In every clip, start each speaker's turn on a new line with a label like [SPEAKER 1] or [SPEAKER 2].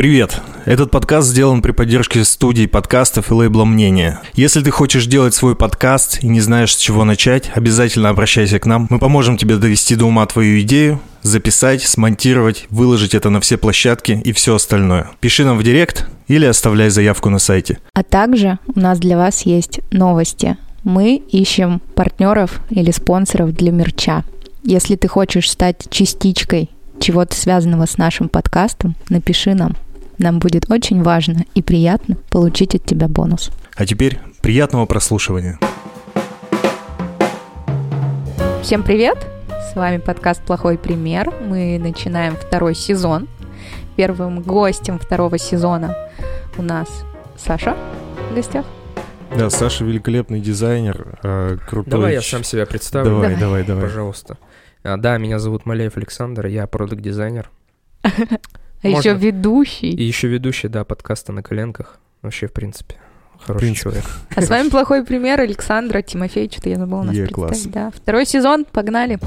[SPEAKER 1] Привет! Этот подкаст сделан при поддержке студии подкастов и лейбла «Мнение». Если ты хочешь делать свой подкаст и не знаешь, с чего начать, обязательно обращайся к нам. Мы поможем тебе довести до ума твою идею, записать, смонтировать, выложить это на все площадки и все остальное. Пиши нам в директ или оставляй заявку на сайте.
[SPEAKER 2] А также у нас для вас есть новости. Мы ищем партнеров или спонсоров для мерча. Если ты хочешь стать частичкой чего-то связанного с нашим подкастом, напиши нам. Нам будет очень важно и приятно получить от тебя бонус.
[SPEAKER 1] А теперь приятного прослушивания.
[SPEAKER 2] Всем привет! С вами подкаст «Плохой пример». Мы начинаем второй сезон. Первым гостем второго сезона у нас Саша в гостях.
[SPEAKER 1] Да, Саша великолепный дизайнер, э, крутой.
[SPEAKER 3] Давай я сам себя представлю.
[SPEAKER 1] Давай, давай, давай.
[SPEAKER 3] Пожалуйста. А, да, меня зовут Малеев Александр, я продукт-дизайнер.
[SPEAKER 2] А еще ведущий.
[SPEAKER 3] И еще ведущий, да, подкаста на коленках. Вообще, в принципе, хороший
[SPEAKER 1] принципе.
[SPEAKER 3] человек.
[SPEAKER 2] А с вами плохой пример Александра Тимофей, что-то я забыла нас
[SPEAKER 1] Е,
[SPEAKER 2] представить.
[SPEAKER 1] класс.
[SPEAKER 2] Да. Второй сезон, погнали.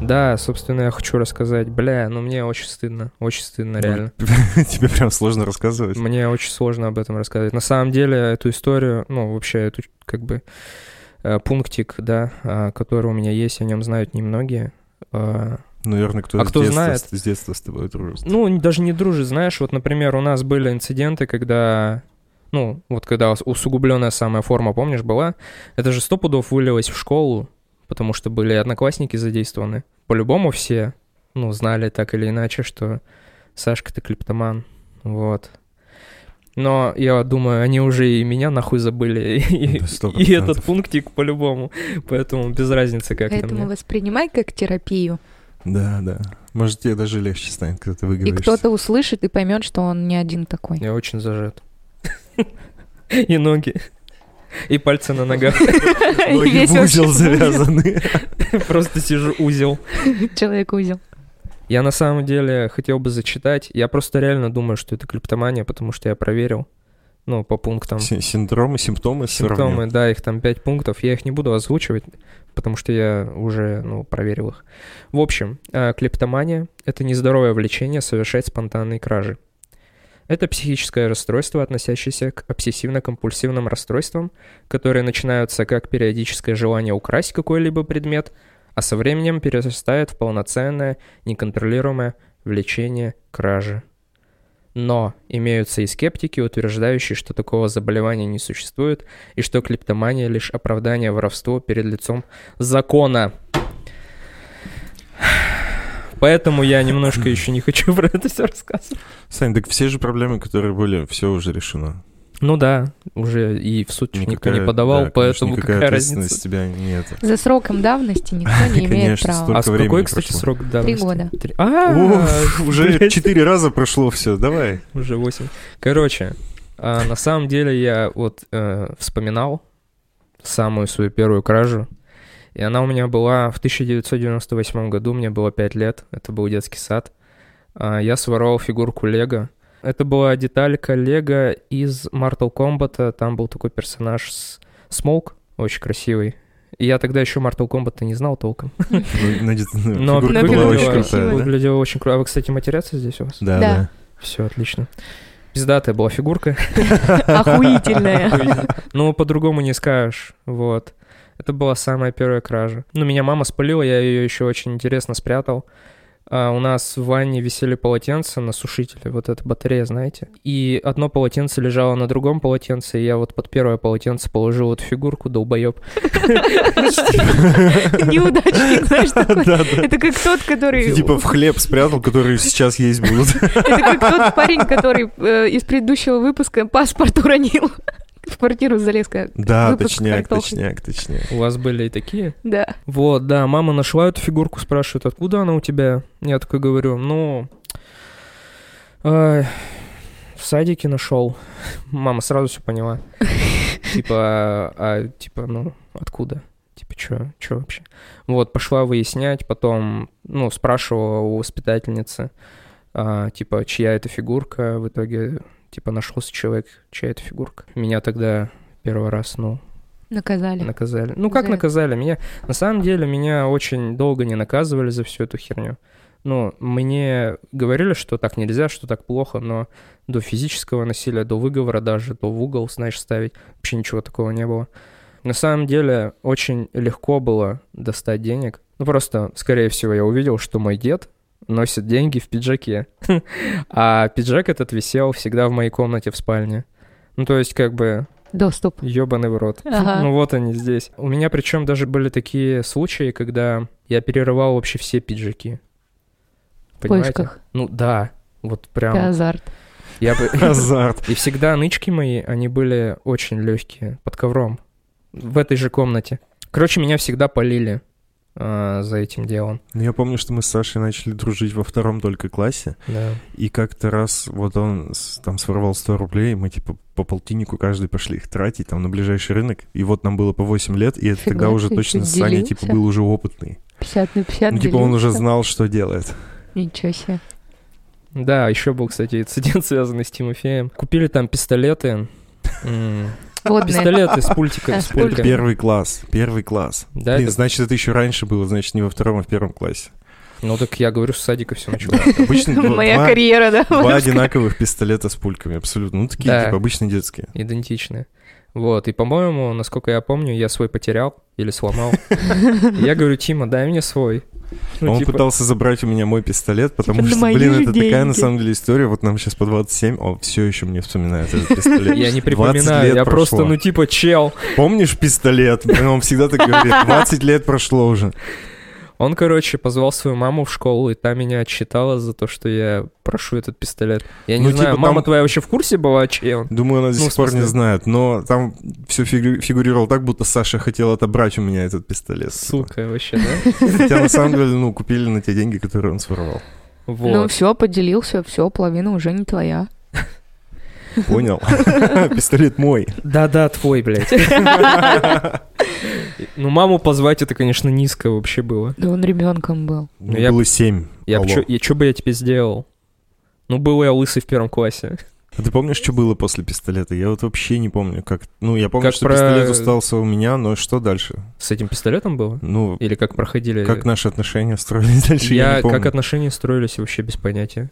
[SPEAKER 3] Да, собственно, я хочу рассказать. Бля, ну мне очень стыдно. Очень стыдно, реально.
[SPEAKER 1] Тебе прям сложно рассказывать.
[SPEAKER 3] Мне очень сложно об этом рассказывать. На самом деле, эту историю, ну, вообще, эту, как бы, пунктик, да, а, который у меня есть, о нем знают немногие. А,
[SPEAKER 1] Наверное, кто,
[SPEAKER 3] А
[SPEAKER 1] с,
[SPEAKER 3] кто
[SPEAKER 1] детства,
[SPEAKER 3] знает?
[SPEAKER 1] с детства с тобой дружит.
[SPEAKER 3] Ну, даже не дружит, знаешь, вот, например, у нас были инциденты, когда, ну, вот когда усугубленная самая форма, помнишь, была, это же сто пудов вылилось в школу, потому что были одноклассники задействованы. По-любому все, ну, знали так или иначе, что Сашка, ты клептоман, вот. Но я думаю, они уже и меня нахуй забыли, и, и этот пунктик по-любому, поэтому без разницы как-то
[SPEAKER 2] Поэтому
[SPEAKER 3] мне.
[SPEAKER 2] воспринимай как терапию.
[SPEAKER 1] Да, да. Может, тебе даже легче станет, когда ты
[SPEAKER 2] И
[SPEAKER 1] выговоришься.
[SPEAKER 2] кто-то услышит и поймет, что он не один такой.
[SPEAKER 3] Я очень зажат. И ноги. И пальцы на ногах.
[SPEAKER 1] Ноги в узел завязаны.
[SPEAKER 3] Просто сижу узел.
[SPEAKER 2] Человек узел.
[SPEAKER 3] Я на самом деле хотел бы зачитать. Я просто реально думаю, что это клептомания, потому что я проверил. Ну, по пунктам.
[SPEAKER 1] Си- Синдромы, симптомы
[SPEAKER 3] Симптомы,
[SPEAKER 1] сравнил.
[SPEAKER 3] да, их там пять пунктов. Я их не буду озвучивать, потому что я уже, ну, проверил их. В общем, э, клептомания — это нездоровое влечение совершать спонтанные кражи. Это психическое расстройство, относящееся к обсессивно-компульсивным расстройствам, которые начинаются как периодическое желание украсть какой-либо предмет, а со временем перерастает в полноценное, неконтролируемое влечение кражи. Но имеются и скептики, утверждающие, что такого заболевания не существует, и что клептомания лишь оправдание воровству перед лицом закона. Поэтому я немножко еще не хочу про это все рассказывать.
[SPEAKER 1] Сань, так все же проблемы, которые были, все уже решено.
[SPEAKER 3] Ну да, уже и в суд чуть никто
[SPEAKER 1] Никакая-
[SPEAKER 3] не подавал,
[SPEAKER 1] да, конечно,
[SPEAKER 3] поэтому
[SPEAKER 1] никакая
[SPEAKER 3] какая разница?
[SPEAKER 1] тебя нет.
[SPEAKER 2] За сроком давности никто не имеет
[SPEAKER 1] Конечно,
[SPEAKER 2] права.
[SPEAKER 3] А с какой, кстати, срок давности?
[SPEAKER 2] года.
[SPEAKER 3] Три- А,
[SPEAKER 1] Уф, уже четыре раза прошло все, давай.
[SPEAKER 3] Уже 8. Короче, а, на самом деле я вот э, вспоминал самую свою первую кражу. И она у меня была в 1998 году, мне было 5 лет, это был детский сад. А, я своровал фигурку Лего. Это была деталька Лего из Mortal Kombat, там был такой персонаж с Смолк, очень красивый. И я тогда еще Mortal Kombat не знал толком.
[SPEAKER 1] Ну, дет- ну,
[SPEAKER 3] Но? Выглядела очень круто. А вы, кстати, матерятся здесь у вас?
[SPEAKER 1] Да,
[SPEAKER 2] Да.
[SPEAKER 1] да.
[SPEAKER 3] Все, отлично. Пиздатая была фигурка.
[SPEAKER 2] Охуительная.
[SPEAKER 3] Ну, по-другому не скажешь, вот. Это была самая первая кража. Ну, меня мама спалила, я ее еще очень интересно спрятал. А у нас в ванне висели полотенца на сушителе, вот эта батарея, знаете. И одно полотенце лежало на другом полотенце, и я вот под первое полотенце положил эту фигурку, долбоеб.
[SPEAKER 2] Неудачник, знаешь, такой. Это как тот, который...
[SPEAKER 1] Типа в хлеб спрятал, который сейчас есть будут.
[SPEAKER 2] Это как тот парень, который э, из предыдущего выпуска паспорт уронил. В квартиру залез как...
[SPEAKER 1] Да,
[SPEAKER 2] Выпуск
[SPEAKER 1] точняк,
[SPEAKER 2] картохи.
[SPEAKER 1] точняк, точняк.
[SPEAKER 3] У вас были и такие?
[SPEAKER 2] Да.
[SPEAKER 3] Вот, да, мама нашла эту фигурку, спрашивает, откуда она у тебя? Я такой говорю, ну, э, в садике нашел. Мама сразу все поняла. Типа, а, типа, ну, откуда? Типа, что, что вообще? Вот, пошла выяснять, потом, ну, спрашивала у воспитательницы, а, типа, чья это фигурка. В итоге, типа, нашелся человек, чья это фигурка. Меня тогда первый раз, ну,
[SPEAKER 2] Наказали.
[SPEAKER 3] наказали. Ну, как
[SPEAKER 2] За-
[SPEAKER 3] наказали? Меня, на самом деле, меня очень долго не наказывали за всю эту херню. Ну, мне говорили, что так нельзя, что так плохо, но до физического насилия, до выговора даже, до в угол, знаешь, ставить, вообще ничего такого не было. На самом деле, очень легко было достать денег. Ну, просто, скорее всего, я увидел, что мой дед носит деньги в пиджаке. А пиджак этот висел всегда в моей комнате в спальне. Ну, то есть, как бы,
[SPEAKER 2] Доступ.
[SPEAKER 3] Ёбаный в рот.
[SPEAKER 2] Ага.
[SPEAKER 3] Ну вот они здесь. У меня причем даже были такие случаи, когда я перерывал вообще все пиджаки.
[SPEAKER 2] В
[SPEAKER 3] Понимаете?
[SPEAKER 2] поисках.
[SPEAKER 3] Ну да, вот прям.
[SPEAKER 2] Это азарт.
[SPEAKER 3] Я бы...
[SPEAKER 1] Азарт.
[SPEAKER 3] И всегда нычки мои, они были очень легкие, под ковром, в этой же комнате. Короче, меня всегда полили а, за этим делом.
[SPEAKER 1] Ну, я помню, что мы с Сашей начали дружить во втором только классе,
[SPEAKER 3] Да.
[SPEAKER 1] и как-то раз вот он там своровал 100 рублей, и мы типа по полтиннику каждый пошли их тратить там на ближайший рынок, и вот нам было по 8 лет, и это
[SPEAKER 2] Фига
[SPEAKER 1] тогда уже точно Саня типа
[SPEAKER 2] делился?
[SPEAKER 1] был уже опытный.
[SPEAKER 2] 50 на 50
[SPEAKER 1] Ну, типа он уже
[SPEAKER 2] делился?
[SPEAKER 1] знал, что делает.
[SPEAKER 2] Ничего себе.
[SPEAKER 3] Да, еще был, кстати, инцидент, связанный с Тимофеем. Купили там пистолеты.
[SPEAKER 2] Водные.
[SPEAKER 3] Пистолеты с пультиком. С
[SPEAKER 2] с
[SPEAKER 1] Это первый класс, первый класс.
[SPEAKER 3] Да,
[SPEAKER 1] Блин,
[SPEAKER 3] это-
[SPEAKER 1] значит, это еще раньше было, значит, не во втором, а в первом классе.
[SPEAKER 3] Ну так я говорю, с садика все началось.
[SPEAKER 1] Обычно
[SPEAKER 2] Моя
[SPEAKER 1] два-
[SPEAKER 2] карьера, да?
[SPEAKER 1] Два одинаковых пистолета с пульками, абсолютно. Ну, такие,
[SPEAKER 3] Да.
[SPEAKER 1] типа, обычные детские.
[SPEAKER 3] Идентичные. Вот, и, по-моему, насколько я помню, я свой потерял или сломал. Я говорю, Тима, дай мне свой. Ну,
[SPEAKER 1] он
[SPEAKER 3] типа,
[SPEAKER 1] пытался забрать у меня мой пистолет, потому
[SPEAKER 2] на
[SPEAKER 1] что, блин, это такая, на
[SPEAKER 2] деньги.
[SPEAKER 1] самом деле, история. Вот нам сейчас по 27, он все еще мне вспоминает этот пистолет.
[SPEAKER 3] Я не
[SPEAKER 1] 20
[SPEAKER 3] припоминаю, я просто, ну, типа, чел.
[SPEAKER 1] Помнишь пистолет? Блин, Он всегда так говорит. 20 лет прошло уже.
[SPEAKER 3] Он, короче, позвал свою маму в школу, и та меня отчитала за то, что я прошу этот пистолет. Я не
[SPEAKER 1] Ну,
[SPEAKER 3] знаю,
[SPEAKER 1] типа,
[SPEAKER 3] мама
[SPEAKER 1] там-
[SPEAKER 3] твоя вообще в курсе была, чей он?
[SPEAKER 1] Думаю, она до
[SPEAKER 3] Ну,
[SPEAKER 1] сих пор не знает. Но там все фигурировало так, будто Саша хотел отобрать у меня этот пистолет. типа.
[SPEAKER 3] Сука, вообще, да?
[SPEAKER 1] Хотя на самом деле, ну, купили на те деньги, которые он своровал.
[SPEAKER 2] Ну
[SPEAKER 3] Вот.
[SPEAKER 2] все, поделился, все, половина уже не твоя.
[SPEAKER 1] Понял? Пистолет мой.
[SPEAKER 3] Да-да, твой, блядь. Ну, маму позвать, это, конечно, низко вообще было.
[SPEAKER 2] Да он ребенком был.
[SPEAKER 3] Ну, я-
[SPEAKER 1] Было 7.
[SPEAKER 3] Я, чё- я что бы я тебе сделал? Ну, был я лысый в первом классе.
[SPEAKER 1] А ты помнишь, что было после пистолета? Я вот вообще не помню, как... Ну, я помню,
[SPEAKER 3] Как
[SPEAKER 1] что
[SPEAKER 3] про-
[SPEAKER 1] пистолет остался у меня, но что дальше?
[SPEAKER 3] С этим пистолетом было?
[SPEAKER 1] Ну,
[SPEAKER 3] Или как проходили?
[SPEAKER 1] как наши отношения строились дальше, я,
[SPEAKER 3] я,
[SPEAKER 1] не помню.
[SPEAKER 3] как отношения строились вообще без понятия.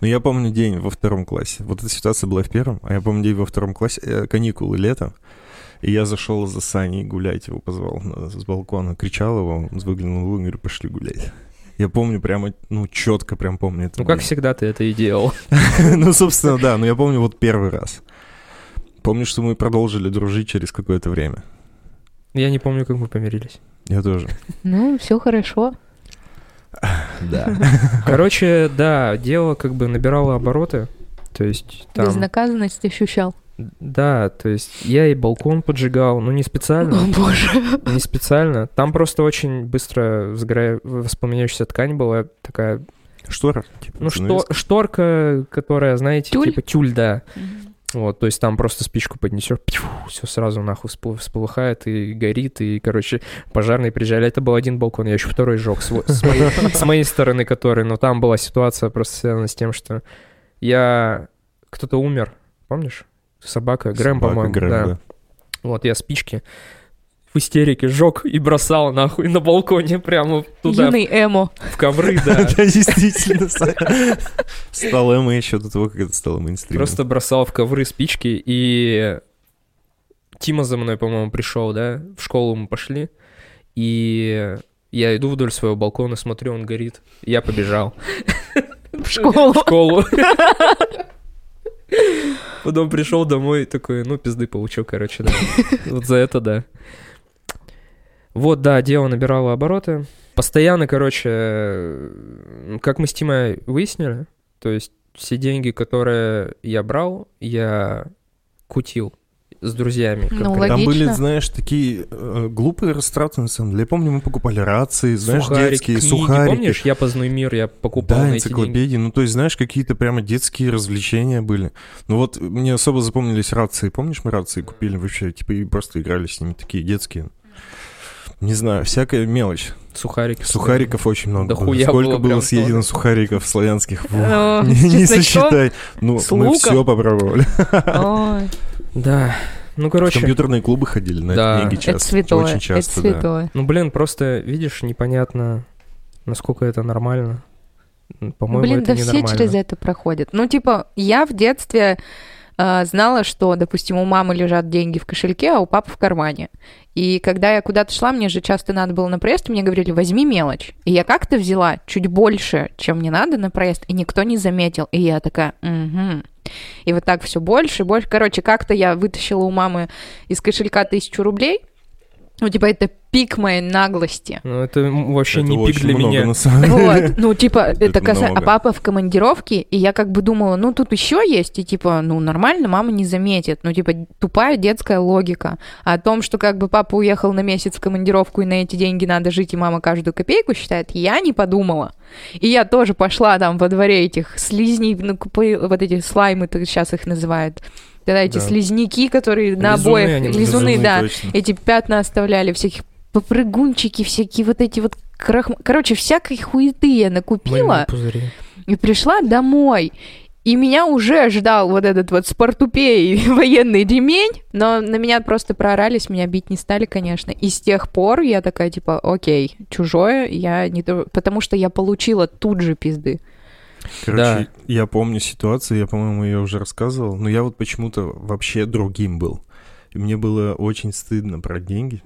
[SPEAKER 1] Но я помню день во втором классе. Вот эта ситуация была в первом, а я помню день во втором классе, э, каникулы, лето. И я зашел за Саней гулять, его позвал с балкона, кричал его, он выглянул в угол и говорю, пошли гулять. Я помню прямо, ну, четко прям помню это.
[SPEAKER 3] Ну, как всегда ты это и делал.
[SPEAKER 1] Ну, собственно, да, но я помню вот первый раз. Помню, что мы продолжили дружить через какое-то время.
[SPEAKER 3] Я не помню, как мы помирились.
[SPEAKER 1] Я тоже.
[SPEAKER 2] Ну, все хорошо.
[SPEAKER 1] Да.
[SPEAKER 3] Короче, да, дело как бы набирало обороты. То есть там...
[SPEAKER 2] Безнаказанность ощущал.
[SPEAKER 3] Да, то есть я и балкон поджигал, но не специально.
[SPEAKER 2] О, боже.
[SPEAKER 3] Не специально. Там просто очень быстро сгорая... воспламеняющаяся ткань была такая...
[SPEAKER 1] Штора. типа,
[SPEAKER 3] Ну, что, шторка, которая, знаете,
[SPEAKER 2] Тюль?
[SPEAKER 3] типа тюль, да. Вот, то есть там просто спичку поднесешь, все сразу нахуй всполыхает и горит, и, короче, пожарные приезжали. Это был один балкон, я еще второй жег свой- с, моей, с моей стороны, который, но там была ситуация просто связана с тем, что я... Кто-то умер, помнишь? Собака, Грэм, по-моему, да.
[SPEAKER 1] да.
[SPEAKER 3] Вот, я спички в истерике жег и бросал нахуй на балконе прямо туда,
[SPEAKER 2] Юный эмо.
[SPEAKER 3] в ковры, да.
[SPEAKER 1] Да, действительно. Стал эмо еще до того, как это стало мейнстримом.
[SPEAKER 3] Просто бросал в ковры спички, и Тима за мной, по-моему, пришел, да? В школу мы пошли, и я иду вдоль своего балкона, смотрю, он горит. Я побежал
[SPEAKER 2] В школу.
[SPEAKER 3] в школу. Потом пришел домой, такой, ну, пизды получил, короче, да. Вот за это, да. Вот, да, дело набирало обороты. Постоянно, короче, э, как мы с Тимой выяснили, то есть все деньги, которые я брал, я кутил с друзьями.
[SPEAKER 2] Ну,
[SPEAKER 3] конкретно.
[SPEAKER 1] Там были,
[SPEAKER 2] Логично.
[SPEAKER 1] знаешь, такие э, глупые растраты, на самом деле. Я помню, мы покупали рации, знаешь,
[SPEAKER 3] Сухарики,
[SPEAKER 1] детские,
[SPEAKER 3] книги,
[SPEAKER 1] сухарики.
[SPEAKER 3] Помнишь, я познай мир, я покупал
[SPEAKER 1] Да,
[SPEAKER 3] на эти деньги.
[SPEAKER 1] энциклопедии. Ну, то есть, знаешь, какие-то прямо детские развлечения были. Ну вот мне особо запомнились рации. Помнишь, мы рации купили вообще, типа, и просто играли с ними, такие детские. Не знаю, всякая мелочь.
[SPEAKER 3] Сухарики.
[SPEAKER 1] Сухариков очень много
[SPEAKER 3] Да
[SPEAKER 1] было.
[SPEAKER 3] хуя
[SPEAKER 1] Сколько
[SPEAKER 3] было
[SPEAKER 1] было съедено
[SPEAKER 3] тоже.
[SPEAKER 1] сухариков славянских?
[SPEAKER 2] О,
[SPEAKER 1] Не сосчитай. Ну, мы все попробовали.
[SPEAKER 2] Ой,
[SPEAKER 3] Да, Ну,
[SPEAKER 1] В
[SPEAKER 3] короче,
[SPEAKER 1] компьютерные клубы ходили на
[SPEAKER 3] Да.
[SPEAKER 1] книги
[SPEAKER 2] Это
[SPEAKER 1] часто.
[SPEAKER 2] святое,
[SPEAKER 1] Очень
[SPEAKER 2] это
[SPEAKER 1] часто, да.
[SPEAKER 2] святое.
[SPEAKER 3] ну, блин, просто, видишь, непонятно, насколько это нормально. По-моему,
[SPEAKER 2] Блин,
[SPEAKER 3] это
[SPEAKER 2] да все через это проходят. Ну, типа, я в детстве э, знала, что, допустим, у мамы лежат деньги в кошельке, а у папы в кармане. И когда я куда-то шла, мне же часто надо было на проезд, мне говорили, возьми мелочь. И я как-то взяла чуть больше, чем мне надо на проезд, и никто не заметил. И я такая, угу. И вот так все больше и больше. Короче, как-то я вытащила у мамы из кошелька тысячу рублей. Ну, типа, это пик моей наглости.
[SPEAKER 3] Ну, это вообще
[SPEAKER 1] Это
[SPEAKER 3] не пик для
[SPEAKER 1] много,
[SPEAKER 3] меня.
[SPEAKER 1] на самом деле.
[SPEAKER 2] Вот, ну, типа, это,
[SPEAKER 1] Это
[SPEAKER 2] касается... А папа в командировке, и я как бы думала, ну, тут еще есть, и типа, ну, нормально, мама не заметит. Ну, типа, тупая детская логика. А о том, что как бы папа уехал на месяц в командировку, и на эти деньги надо жить, и мама каждую копейку считает, я не подумала. И я тоже пошла там во дворе этих слизней, ну, вот эти слаймы, сейчас их называют. Тогда эти
[SPEAKER 3] Да.
[SPEAKER 2] слизняки, которые на
[SPEAKER 3] Лизуны
[SPEAKER 2] обоих,
[SPEAKER 3] они
[SPEAKER 2] лизуны,
[SPEAKER 1] Лизуны,
[SPEAKER 2] да,
[SPEAKER 1] точно.
[SPEAKER 2] эти пятна оставляли, всяких попрыгунчики, всякие вот эти вот крахм... Короче, всякой хуеты я накупила и пришла домой. И меня уже ждал вот этот вот спортупей военный ремень, но на меня просто проорались, меня бить не стали, конечно. И с тех пор я такая, типа, окей, чужое, я не то... Потому что я получила тут же пизды.
[SPEAKER 1] Короче, я помню ситуацию, я, по-моему, ее уже рассказывал, но я вот почему-то вообще другим был. И мне было очень стыдно брать деньги.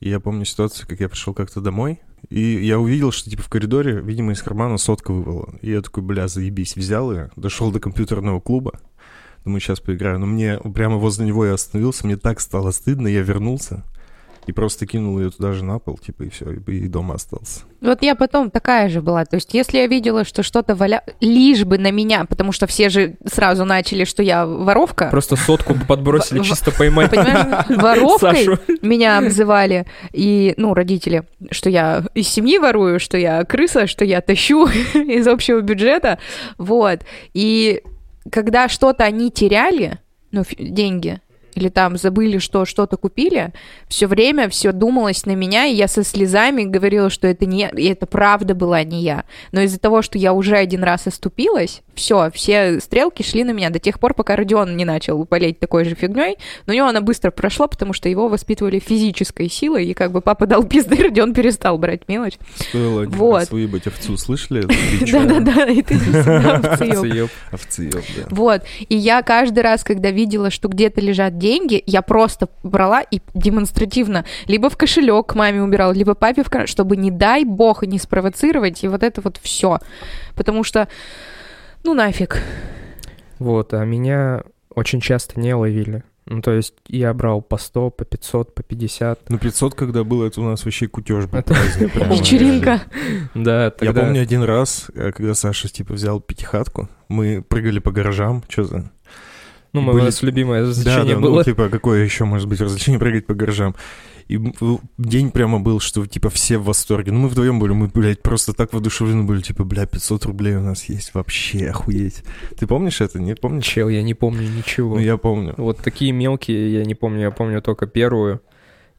[SPEAKER 1] И я помню ситуацию, как я пришел как-то домой, и я увидел, что типа в коридоре, видимо, из кармана сотка выпала. И я такой, бля, заебись, взял ее, дошел до компьютерного клуба, думаю, сейчас поиграю. Но мне прямо возле него я остановился, мне так стало стыдно, я вернулся и просто кинул ее туда же на пол, типа, и все, и дома остался.
[SPEAKER 2] Вот я потом такая же была. То есть, если я видела, что что-то валя... Лишь бы на меня, потому что все же сразу начали, что я воровка.
[SPEAKER 3] Просто сотку подбросили чисто поймать
[SPEAKER 2] Понимаешь, воровкой меня обзывали, и, ну, родители, что я из семьи ворую, что я крыса, что я тащу из общего бюджета, вот. И когда что-то они теряли, ну, деньги, или там забыли, что что-то купили, все время все думалось на меня, и я со слезами говорила, что это не и это правда была не я. Но из-за того, что я уже один раз оступилась, все, все стрелки шли на меня до тех пор, пока Родион не начал болеть такой же фигней. Но у него она быстро прошла, потому что его воспитывали физической силой, и как бы папа дал пизды, Родион перестал брать мелочь.
[SPEAKER 1] Стоило один
[SPEAKER 2] Вот.
[SPEAKER 1] раз выебать овцу, слышали?
[SPEAKER 2] Да-да-да, и ты. Овцеёб.
[SPEAKER 3] Овцеёб,
[SPEAKER 1] да.
[SPEAKER 2] Вот. И я каждый раз, когда видела, что где-то лежат деньги, я просто брала и демонстративно либо в кошелек маме убирала, либо папе в карман, чтобы не дай бог не спровоцировать, и вот это вот все. Потому что, ну нафиг.
[SPEAKER 3] Вот, а меня очень часто не ловили. Ну, то есть я брал по 100, по 500, по 50.
[SPEAKER 1] Ну, 500, когда было, это у нас вообще кутеж был.
[SPEAKER 2] Вечеринка.
[SPEAKER 3] Да,
[SPEAKER 1] Я помню один раз, э, когда Саша, типа, взял пятихатку, мы прыгали по гаражам, что за...
[SPEAKER 3] Ну,
[SPEAKER 1] были-
[SPEAKER 3] мое любимое
[SPEAKER 1] Да,
[SPEAKER 3] развлечение
[SPEAKER 1] да,
[SPEAKER 3] было.
[SPEAKER 1] ну, типа, какое еще может быть развлечение прыгать по гаражам? И день прямо был, что, типа, все в восторге. Ну, мы вдвоем были, мы, блядь, просто так воодушевлены были, типа, бля, 500 рублей у нас есть, вообще охуеть. Ты помнишь это, не помнишь?
[SPEAKER 3] Чел, я не помню ничего.
[SPEAKER 1] Ну, я помню.
[SPEAKER 3] Вот такие мелкие я не помню. Я помню только первую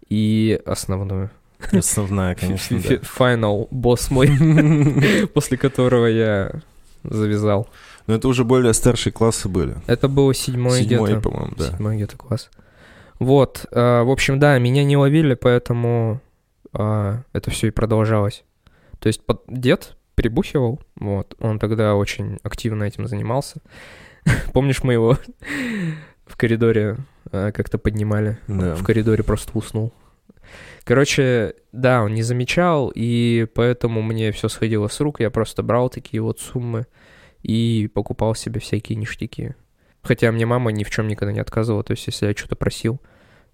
[SPEAKER 3] и основную.
[SPEAKER 1] Основная, конечно,
[SPEAKER 3] Фи- Final босс мой, после которого я завязал.
[SPEAKER 1] Но это уже более старшие классы были.
[SPEAKER 3] Это было седьмой,
[SPEAKER 1] Седьмой,
[SPEAKER 3] где-то.
[SPEAKER 1] по-моему, да.
[SPEAKER 3] Седьмой где-то класс. Вот, э, в общем, да, меня не ловили, поэтому э, это все и продолжалось. То есть под- дед прибухивал, вот, он тогда очень активно этим занимался. Помнишь, мы его в коридоре э, как-то поднимали?
[SPEAKER 1] Да.
[SPEAKER 3] В коридоре просто уснул. Короче, да, он не замечал, и поэтому мне все сходило с рук. Я просто брал такие вот суммы и покупал себе всякие ништяки. Хотя мне мама ни в чем никогда не отказывала. То есть, если я что-то просил,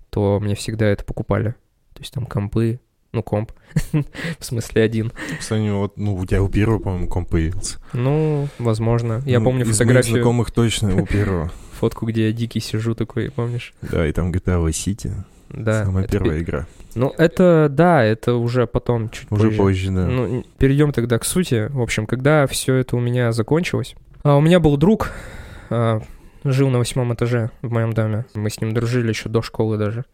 [SPEAKER 3] то мне всегда это покупали. То есть там компы, ну, комп, в смысле один.
[SPEAKER 1] Кстати, вот, ну, у тебя у первого, по-моему, комп появился.
[SPEAKER 3] Ну, возможно. Я
[SPEAKER 1] Ну,
[SPEAKER 3] помню
[SPEAKER 1] из
[SPEAKER 3] фотографию,
[SPEAKER 1] знакомых точно у первого.
[SPEAKER 3] фотку, где я дикий сижу такой, помнишь?
[SPEAKER 1] Да, и там GTA Vice City.
[SPEAKER 3] Да.
[SPEAKER 1] Самая
[SPEAKER 3] это
[SPEAKER 1] первая
[SPEAKER 3] пе-
[SPEAKER 1] игра.
[SPEAKER 3] Ну, это, да, это уже потом, чуть
[SPEAKER 1] Уже
[SPEAKER 3] позже.
[SPEAKER 1] позже, да.
[SPEAKER 3] Ну, перейдем тогда к сути. В общем, когда все это у меня закончилось, а, у меня был друг, а, жил на восьмом этаже в моем доме. Мы с ним дружили еще до школы даже.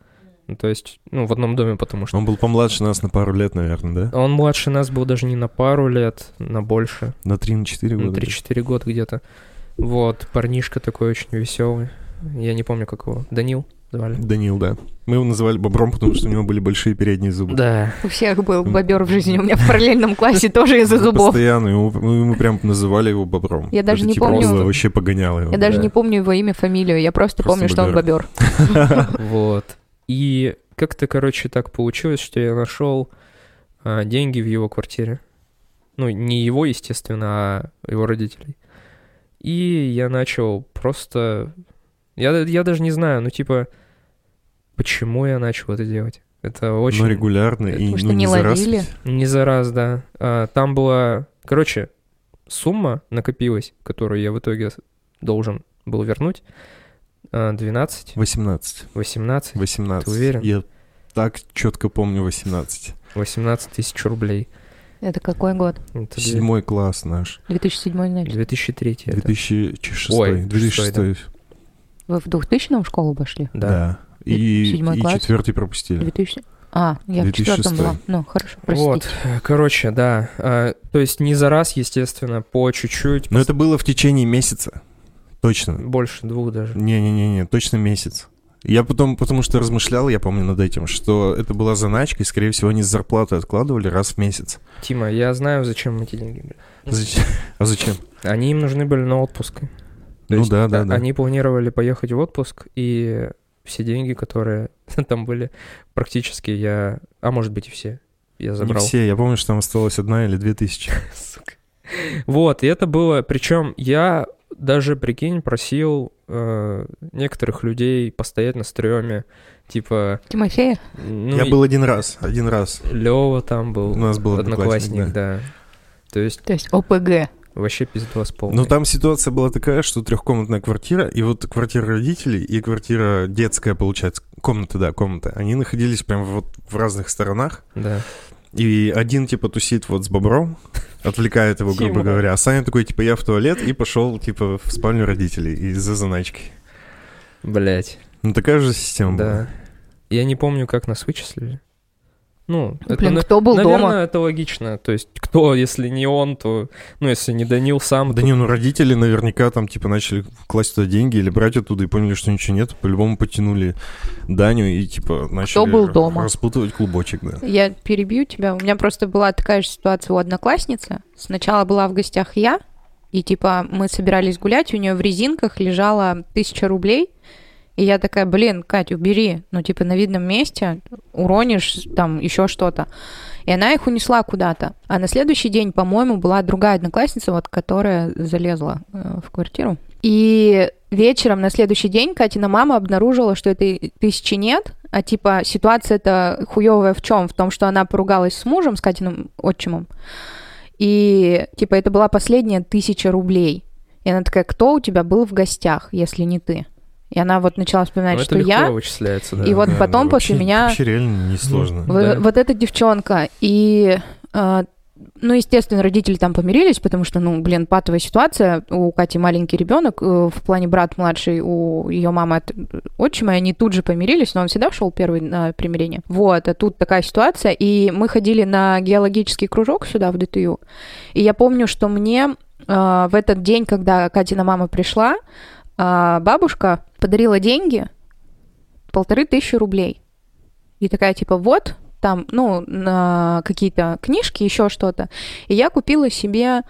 [SPEAKER 3] Ну, То есть, ну, в одном доме, потому что
[SPEAKER 1] Он был помладше нас на пару лет, наверное, да?
[SPEAKER 3] он младше нас был даже не на пару лет, на больше,
[SPEAKER 1] На 3-4
[SPEAKER 3] на
[SPEAKER 1] года.
[SPEAKER 3] 3-4 года где-то. Вот, парнишка такой очень веселый. Я не помню, как его. Данил? Звали.
[SPEAKER 1] Данил, да. Мы его называли бобром, потому что у него были большие передние зубы.
[SPEAKER 3] Да.
[SPEAKER 2] У всех был бобер в жизни. У меня в параллельном классе тоже из-за зубов.
[SPEAKER 1] Постоянно. ему- Мы, мы прям называли его бобром.
[SPEAKER 2] Я даже не
[SPEAKER 1] типа
[SPEAKER 2] помню-
[SPEAKER 1] вообще погоняло его.
[SPEAKER 2] Я даже
[SPEAKER 3] Да.
[SPEAKER 2] не помню его имя, фамилию. Я просто, помню, что он
[SPEAKER 1] бобер.
[SPEAKER 2] бобер.
[SPEAKER 3] Вот. И как-то, короче, так получилось, что я нашел а, деньги в его квартире. Ну, не его, естественно, а его родителей. И я начал просто... Я, я даже не знаю, ну, типа, почему я начал это делать. Это очень...
[SPEAKER 1] Но регулярно и
[SPEAKER 2] Потому что
[SPEAKER 1] ну,
[SPEAKER 2] не
[SPEAKER 1] за раз.
[SPEAKER 3] Не за раз, да. А, там была... Короче, сумма накопилась, которую я в итоге должен был вернуть. А, 12,
[SPEAKER 1] 18.
[SPEAKER 3] 18,
[SPEAKER 1] 18.
[SPEAKER 3] Ты уверен?
[SPEAKER 1] Я так четко помню 18.
[SPEAKER 3] 18 тысяч рублей.
[SPEAKER 2] Это какой год?
[SPEAKER 3] Это
[SPEAKER 1] Седьмой класс наш.
[SPEAKER 2] 2007, значит.
[SPEAKER 3] 2003 это.
[SPEAKER 1] 2006.
[SPEAKER 3] Ой,
[SPEAKER 1] 2006.
[SPEAKER 3] шестой,
[SPEAKER 2] Вы в 2000 в школу пошли?
[SPEAKER 3] Да.
[SPEAKER 1] И, и
[SPEAKER 2] класс?
[SPEAKER 1] четвертый пропустили.
[SPEAKER 2] 2000? А, я в
[SPEAKER 1] 2006.
[SPEAKER 2] четвертом была. Ну, хорошо,
[SPEAKER 3] Вот,
[SPEAKER 2] простите.
[SPEAKER 3] э, короче, да. а, то есть не за раз, естественно, по чуть-чуть.
[SPEAKER 1] Но это было в течение месяца. Точно.
[SPEAKER 3] Больше двух даже.
[SPEAKER 1] Не-не-не, точно месяц. Я потом, потому что размышлял, я помню над этим, что это была заначка, и, скорее всего, они с зарплаты откладывали раз в месяц.
[SPEAKER 3] Тима, я знаю, зачем эти деньги были.
[SPEAKER 1] Зачем? А зачем?
[SPEAKER 3] Они им нужны были на отпуск. То
[SPEAKER 1] Ну
[SPEAKER 3] есть,
[SPEAKER 1] да, да, да.
[SPEAKER 3] Они планировали поехать в отпуск, и все деньги, которые там были, практически я... А может быть и все. Я
[SPEAKER 1] Не
[SPEAKER 3] забрал.
[SPEAKER 1] все, я помню, что там осталось одна или две тысячи.
[SPEAKER 3] Сука. Вот, и это было, причем я даже, прикинь, просил э, некоторых людей постоять на стреме, типа,
[SPEAKER 2] Тимофея?
[SPEAKER 3] ну,
[SPEAKER 1] я был один раз, один раз.
[SPEAKER 3] Лева там был,
[SPEAKER 1] У нас был
[SPEAKER 3] одноклассник,
[SPEAKER 1] одноклассник,
[SPEAKER 3] да. То есть
[SPEAKER 2] То есть ОПГ.
[SPEAKER 3] Вообще пиздос полный.
[SPEAKER 1] Но там ситуация была такая, что трехкомнатная квартира, и вот квартира родителей и квартира детская, получается, комната, да, комната, они находились прям вот в разных сторонах,
[SPEAKER 3] Да.
[SPEAKER 1] и один, типа, тусит вот с бобром, отвлекает его, грубо говоря, а Саня такой, типа, я в туалет, и пошел, типа, в спальню родителей из-за заначки.
[SPEAKER 3] Блять.
[SPEAKER 1] Ну, такая же система была.
[SPEAKER 3] Да. Я не помню, как нас вычислили. Ну, это,
[SPEAKER 2] Блин,
[SPEAKER 3] на-
[SPEAKER 2] кто был
[SPEAKER 3] наверное,
[SPEAKER 2] дома?
[SPEAKER 3] это логично. То есть, кто, если не он, то... Ну, если не Данил сам,
[SPEAKER 1] Да
[SPEAKER 3] то-
[SPEAKER 1] не, ну родители наверняка там типа начали класть туда деньги или брать оттуда и поняли, что ничего нет, по-любому потянули Даню и типа начали
[SPEAKER 2] был дома?
[SPEAKER 1] распутывать клубочек, да.
[SPEAKER 2] Я перебью тебя. У меня просто была такая же ситуация у одноклассницы. Сначала была в гостях я, и типа мы собирались гулять, у нее в резинках лежала тысяча рублей. И я такая, блин, Кать, убери, ну, типа, на видном месте, уронишь там еще что-то. И она их унесла куда-то. А на следующий день, по-моему, была другая одноклассница, вот, которая залезла э, в квартиру. И вечером на следующий день Катина мама обнаружила, что этой тысячи нет, а типа ситуация-то хуевая в чем? В том, что она поругалась с мужем, с Катиным отчимом, и типа это была последняя тысяча рублей. И она такая, кто у тебя был в гостях, если не ты? И она вот начала вспоминать,
[SPEAKER 3] Ну, это
[SPEAKER 2] что
[SPEAKER 3] легко
[SPEAKER 2] я,
[SPEAKER 3] вычисляется, да.
[SPEAKER 2] и вот
[SPEAKER 1] Да,
[SPEAKER 2] потом
[SPEAKER 1] да,
[SPEAKER 2] после
[SPEAKER 1] вообще-
[SPEAKER 2] меня-
[SPEAKER 1] Вообще реально несложно.
[SPEAKER 3] Ну,
[SPEAKER 2] в-
[SPEAKER 3] Да.
[SPEAKER 2] вот эта девчонка. И, э, ну, естественно, родители там помирились, потому что, ну, блин, патовая ситуация. У Кати маленький ребенок, э, в плане брат младший, у ее мамы от отчима, и они тут же помирились, но он всегда шел первый на примирение. Вот, а тут такая ситуация. И мы ходили на геологический кружок сюда, в ДТЮ. И я помню, что мне э, в этот день, когда Катина мама пришла, э, бабушка подарила деньги, полторы тысячи рублей. И такая, типа, вот, там, ну, какие-то книжки, еще что-то. И я купила себе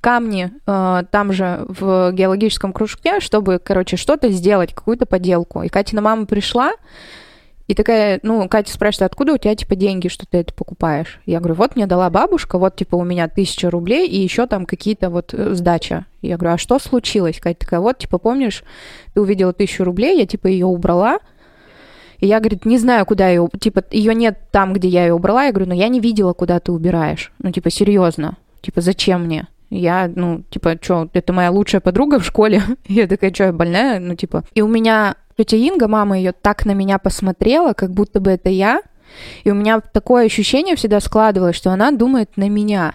[SPEAKER 2] камни э, там же в геологическом кружке, чтобы, короче, что-то сделать, какую-то поделку. И Катина мама пришла, и такая, ну, Катя спрашивает, откуда у тебя, типа, деньги, что ты это покупаешь? Я говорю, вот мне дала бабушка, вот, типа, у меня тысяча рублей, и еще там какие-то вот э, сдача. Я говорю, а что случилось? Катя такая, вот, типа, помнишь, ты увидела тысячу рублей, я, типа, ее убрала, и я, говорит, не знаю, куда ее... Типа, ее нет там, где я ее убрала. Я говорю, ну, я не видела, куда ты убираешь. Ну, типа, серьезно. Типа, зачем мне? Я, ну, типа, что, это моя лучшая подруга в школе. Я такая, что, я больная? Ну, типа... И у меня тетя Инга, мама ее, так на меня посмотрела, как будто бы это я. И у меня такое ощущение всегда складывалось, что она думает на меня.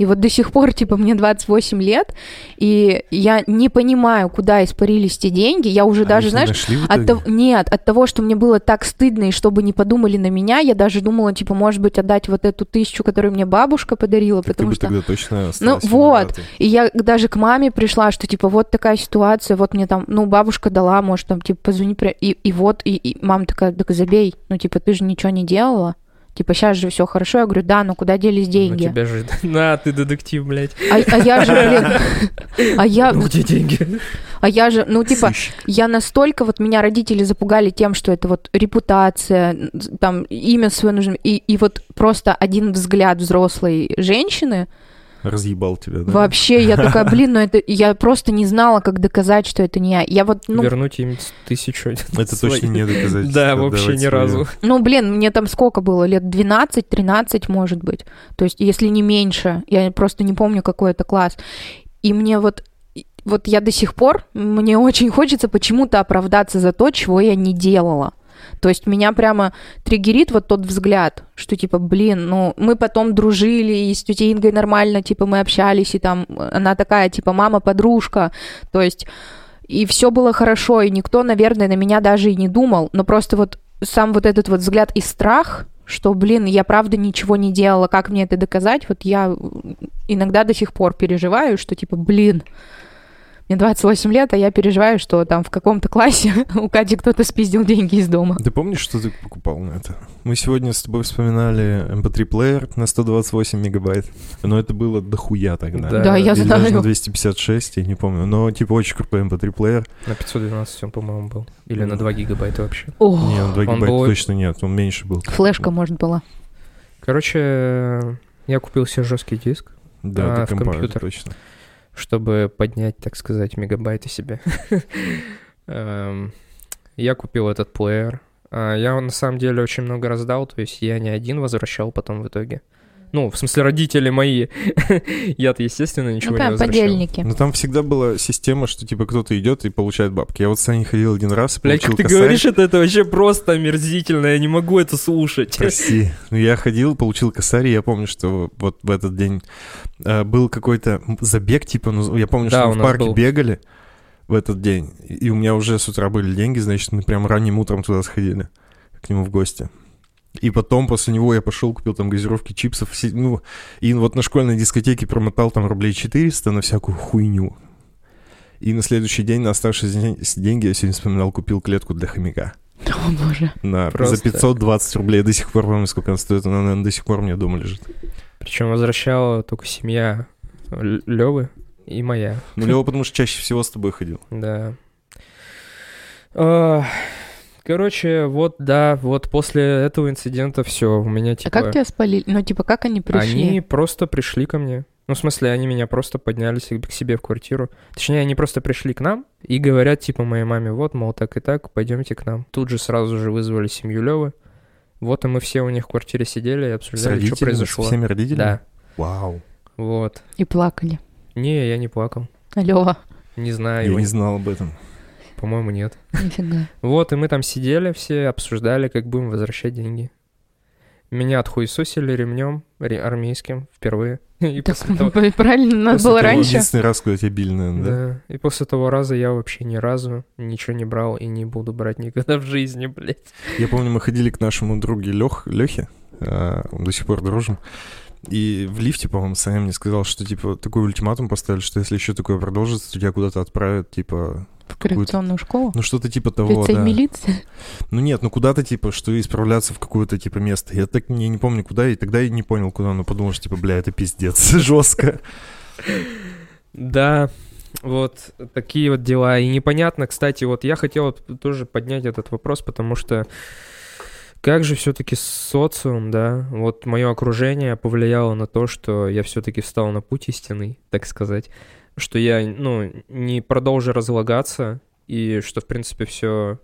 [SPEAKER 2] И вот до сих пор, типа, мне 28 лет, и я не понимаю, куда испарились те деньги. Я уже
[SPEAKER 1] А
[SPEAKER 2] даже, знаешь, от того, нет, от того, что мне было так стыдно, и чтобы не подумали на меня, я даже думала, типа, может быть, отдать вот эту тысячу, которую мне бабушка подарила,
[SPEAKER 1] Так ты
[SPEAKER 2] потому
[SPEAKER 1] бы
[SPEAKER 2] что...
[SPEAKER 1] тогда точно
[SPEAKER 2] Ну вот, и я даже к маме пришла, что типа вот такая ситуация, вот мне там, ну бабушка дала, может там типа позвони, и, и вот, и, и мама такая, так забей, ну типа ты же ничего не делала, типа сейчас же все хорошо, я говорю, да, но куда делись
[SPEAKER 3] Ну,
[SPEAKER 2] деньги?
[SPEAKER 3] тебя же... На, ты детектив, блядь.
[SPEAKER 2] А, а я же, блин, а я,
[SPEAKER 3] Ну, где деньги?
[SPEAKER 2] а я же, ну типа,
[SPEAKER 1] Сыщик.
[SPEAKER 2] я настолько, вот меня родители запугали тем, что это вот репутация, там имя свое нужно, и, и вот просто один взгляд взрослой женщины,
[SPEAKER 1] Разъебал тебя, да?
[SPEAKER 2] Вообще, я такая, блин, ну это я просто не знала, как доказать, что это не я. Я вот, ну,
[SPEAKER 3] Вернуть им тысячу.
[SPEAKER 1] Это точно не доказательство.
[SPEAKER 3] Да, вообще ни разу.
[SPEAKER 2] ну, блин, мне там сколько было? Лет 12-13, может быть. То есть, если не меньше. Я просто не помню, какой это класс. И мне вот вот я до сих пор, мне очень хочется почему-то оправдаться за то, чего я не делала. То есть меня прямо триггерит вот тот взгляд, что типа, блин, ну мы потом дружили, и с тетей Ингой нормально, типа мы общались, и там она такая, типа, мама-подружка, то есть и все было хорошо, и никто, наверное, на меня даже и не думал, но просто вот сам вот этот вот взгляд и страх, что, блин, я правда ничего не делала, как мне это доказать, вот я иногда до сих пор переживаю, что типа, блин, мне 28 лет, а я переживаю, что там в каком-то классе у Кати кто-то спиздил деньги из дома.
[SPEAKER 1] Ты помнишь, что ты покупал на это? Мы сегодня с тобой вспоминали MP3-плеер на 128 мегабайт, но это было дохуя тогда.
[SPEAKER 3] Да,
[SPEAKER 2] Да, я
[SPEAKER 1] Или даже на
[SPEAKER 2] знаю.
[SPEAKER 1] 256, я не помню. Но, типа, очень крутой MP3-плеер.
[SPEAKER 3] На 512 он, по-моему, был. Или на 2 гигабайта вообще.
[SPEAKER 2] О,
[SPEAKER 1] Не, он 2
[SPEAKER 3] Он
[SPEAKER 1] гигабайта
[SPEAKER 3] был-
[SPEAKER 1] точно нет, он меньше был.
[SPEAKER 2] флешка, может, была.
[SPEAKER 3] Короче, я купил себе жесткий диск,
[SPEAKER 1] Да,
[SPEAKER 3] А,
[SPEAKER 1] ты
[SPEAKER 3] в компьютер.
[SPEAKER 1] точно.
[SPEAKER 3] Чтобы поднять, так сказать, мегабайты себе. Эм, Я купил этот плеер. А, Я на самом деле очень много раздал, то есть я не один возвращал потом в итоге. Ну, в смысле, родители мои. Я-то, естественно, ничего
[SPEAKER 2] Ну,
[SPEAKER 3] не
[SPEAKER 2] прям
[SPEAKER 3] возвращал.
[SPEAKER 2] подельники.
[SPEAKER 1] Но там всегда была система, что, типа, кто-то идет и получает бабки. Я вот с Саней ходил один раз, и
[SPEAKER 3] Блядь,
[SPEAKER 1] получил
[SPEAKER 3] как ты
[SPEAKER 1] косарь.
[SPEAKER 3] говоришь, это, это вообще просто омерзительно, я не могу это слушать.
[SPEAKER 1] Прости. Ну, я ходил, получил косарь, и я помню, что вот в этот день э, был какой-то забег, типа, ну, я помню,
[SPEAKER 3] Да,
[SPEAKER 1] что мы в парке
[SPEAKER 3] был.
[SPEAKER 1] бегали в этот день, и у меня уже с утра были деньги, значит, мы прям ранним утром туда сходили, к нему в гости. И потом после него я пошел, купил там газировки, чипсов, ну, и вот на школьной дискотеке промотал там рублей 400 на всякую хуйню. И на следующий день на оставшиеся ден- деньги я сегодня вспоминал, купил клетку для хомяка.
[SPEAKER 2] О, боже.
[SPEAKER 1] На,
[SPEAKER 3] Просто.
[SPEAKER 1] За 520 рублей. Я до сих пор помню, сколько она стоит. Она, наверное, до сих пор у меня дома лежит.
[SPEAKER 3] Причем возвращала только семья Левы и моя.
[SPEAKER 1] Ну, Лева, потому что чаще всего с тобой ходил.
[SPEAKER 3] Да. А, Короче, вот, да, вот после этого инцидента все, у меня
[SPEAKER 2] А
[SPEAKER 3] типа...
[SPEAKER 2] как тебя спалили? Ну, типа, как они пришли?
[SPEAKER 3] Они просто пришли ко мне. Ну, в смысле, они меня просто подняли к себе в квартиру. Точнее, они просто пришли к нам и говорят, типа, моей маме, вот, мол, так и так, пойдемте к нам. Тут же сразу же вызвали семью Левы. Вот, и мы все у них в квартире сидели и обсуждали, что произошло.
[SPEAKER 1] С всеми родителями?
[SPEAKER 3] Да,
[SPEAKER 1] Вау.
[SPEAKER 3] вот.
[SPEAKER 2] И плакали.
[SPEAKER 3] Не, я не плакал.
[SPEAKER 2] Лева,
[SPEAKER 3] Не знаю,
[SPEAKER 1] Я
[SPEAKER 3] его.
[SPEAKER 1] не знал об этом.
[SPEAKER 3] По-моему, нет.
[SPEAKER 2] нифига.
[SPEAKER 3] Вот, и мы там сидели все, обсуждали, как будем возвращать деньги. Меня отхуесосили ремнем ре- армейским впервые. И
[SPEAKER 2] Так,
[SPEAKER 3] после того-
[SPEAKER 2] правильно, надо
[SPEAKER 3] после
[SPEAKER 2] было
[SPEAKER 3] того,
[SPEAKER 2] раньше.
[SPEAKER 1] Единственный раз, когда тебя били, наверное, да?
[SPEAKER 3] Да. И после того раза я вообще ни разу ничего не брал и не буду брать никогда в жизни, блядь.
[SPEAKER 1] Я помню, мы ходили к нашему другу Лех, Лехе, а, до сих пор дружим. И в лифте, по-моему, Саня мне сказал, что, типа, такой ультиматум поставили, что если еще такое продолжится, то тебя куда-то отправят, типа...
[SPEAKER 2] В коррекционную школу.
[SPEAKER 1] Ну, что-то типа того,
[SPEAKER 2] Лицей
[SPEAKER 1] да.
[SPEAKER 2] милиции.
[SPEAKER 1] Ну нет, ну куда-то, типа, что исправляться в какое-то, типа, место. Я так не, не помню, куда, и тогда я не понял, куда, но подумал, что, типа, бля, это пиздец, жестко.
[SPEAKER 3] Да, вот такие вот дела. И непонятно, кстати, вот я хотел вот тоже поднять этот вопрос, потому что как же все-таки социум, да, вот мое окружение повлияло на то, что я все-таки встал на путь истинный, так сказать, что я, ну, не продолжу разлагаться, и что, в принципе, все,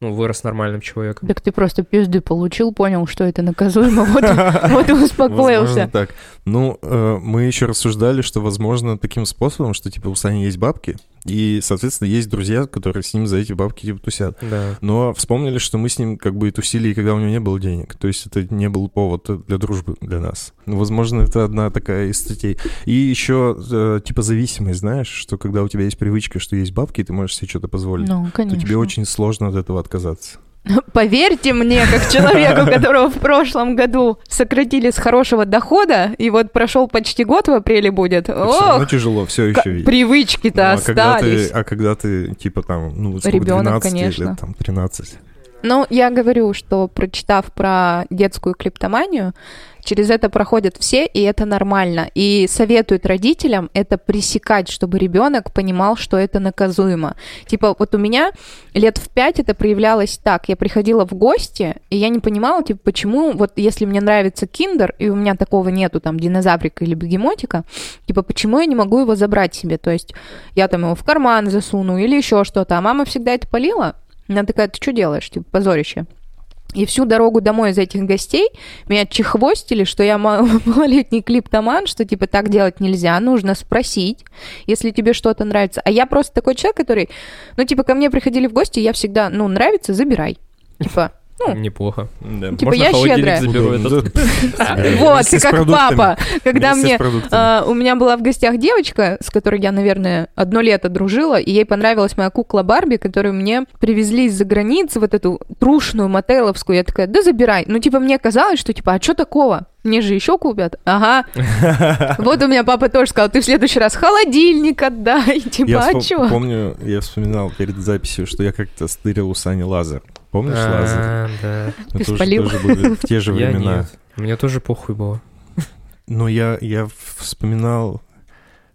[SPEAKER 3] ну, вырос нормальным человеком.
[SPEAKER 2] Так ты просто пизды получил, понял, что это наказуемо, вот, и- вот и успокоился.
[SPEAKER 1] Возможно, так. Ну, э, мы еще рассуждали, что, возможно, таким способом, что, типа, у Сани есть бабки, И, соответственно, есть друзья, которые с ним за эти бабки типа тусят.
[SPEAKER 3] Да.
[SPEAKER 1] Но вспомнили, что мы с ним как бы и тусили, и когда у него не было денег. То есть это не был повод для дружбы для нас. Ну, Возможно, это одна такая из статей. И еще э, типа зависимость, знаешь, что когда у тебя есть привычка, что есть бабки, и ты можешь себе что-то позволить,
[SPEAKER 2] Ну,
[SPEAKER 1] то
[SPEAKER 2] конечно.
[SPEAKER 1] тебе очень сложно от этого отказаться.
[SPEAKER 2] Поверьте мне, как человеку, которого в прошлом году сократили с хорошего дохода, и вот прошел почти год в апреле будет. Ох,
[SPEAKER 1] тяжело, все еще
[SPEAKER 2] привычки-то
[SPEAKER 1] Ну, а когда ты,
[SPEAKER 2] остались.
[SPEAKER 1] а когда ты, типа, там, ну, сколько,
[SPEAKER 2] Ребенок,
[SPEAKER 1] 12
[SPEAKER 2] конечно.
[SPEAKER 1] лет, там, 13.
[SPEAKER 2] Ну, я говорю, что прочитав про детскую клептоманию, через это проходят все, и это нормально. И советуют родителям это пресекать, чтобы ребенок понимал, что это наказуемо. Типа, вот у меня лет в пять это проявлялось так. Я приходила в гости, и я не понимала, типа, почему, вот если мне нравится киндер, и у меня такого нету, там, динозаврика или бегемотика, типа, почему я не могу его забрать себе? То есть я там его в карман засуну или еще что-то, а мама всегда это полила, она такая, ты что делаешь? Типа, позорище. И всю дорогу домой из этих гостей меня чехвостили, что я ма- малолетний клиптоман, что типа так делать нельзя, нужно спросить, если тебе что-то нравится. А я просто такой человек, который, ну типа ко мне приходили в гости, я всегда, ну нравится, забирай. Типа, ну,
[SPEAKER 3] Неплохо.
[SPEAKER 1] Да.
[SPEAKER 2] Типа,
[SPEAKER 3] Можно
[SPEAKER 2] я щедрая.
[SPEAKER 3] заберу
[SPEAKER 1] Удобно.
[SPEAKER 3] этот?
[SPEAKER 2] вот, ты как папа, когда мне а, у меня была в гостях девочка, с которой я, наверное, одно лето дружила, и ей понравилась моя кукла Барби, которую мне привезли из-за границы, вот эту трушную мотеловскую. Я такая, да забирай. Ну, типа, мне казалось, что, типа, а что такого? Мне же еще купят. Ага. Вот у меня папа тоже сказал, ты в следующий раз холодильник отдай. Типа,
[SPEAKER 1] Я
[SPEAKER 2] а что?
[SPEAKER 1] помню, я вспоминал перед записью, что я как-то стырил у Сани лазер. Помнишь лазер?
[SPEAKER 3] А, да.
[SPEAKER 1] Мы
[SPEAKER 2] Ты
[SPEAKER 1] тоже,
[SPEAKER 2] спалил?
[SPEAKER 1] в те же времена.
[SPEAKER 3] Мне тоже похуй было.
[SPEAKER 1] Но я, я вспоминал,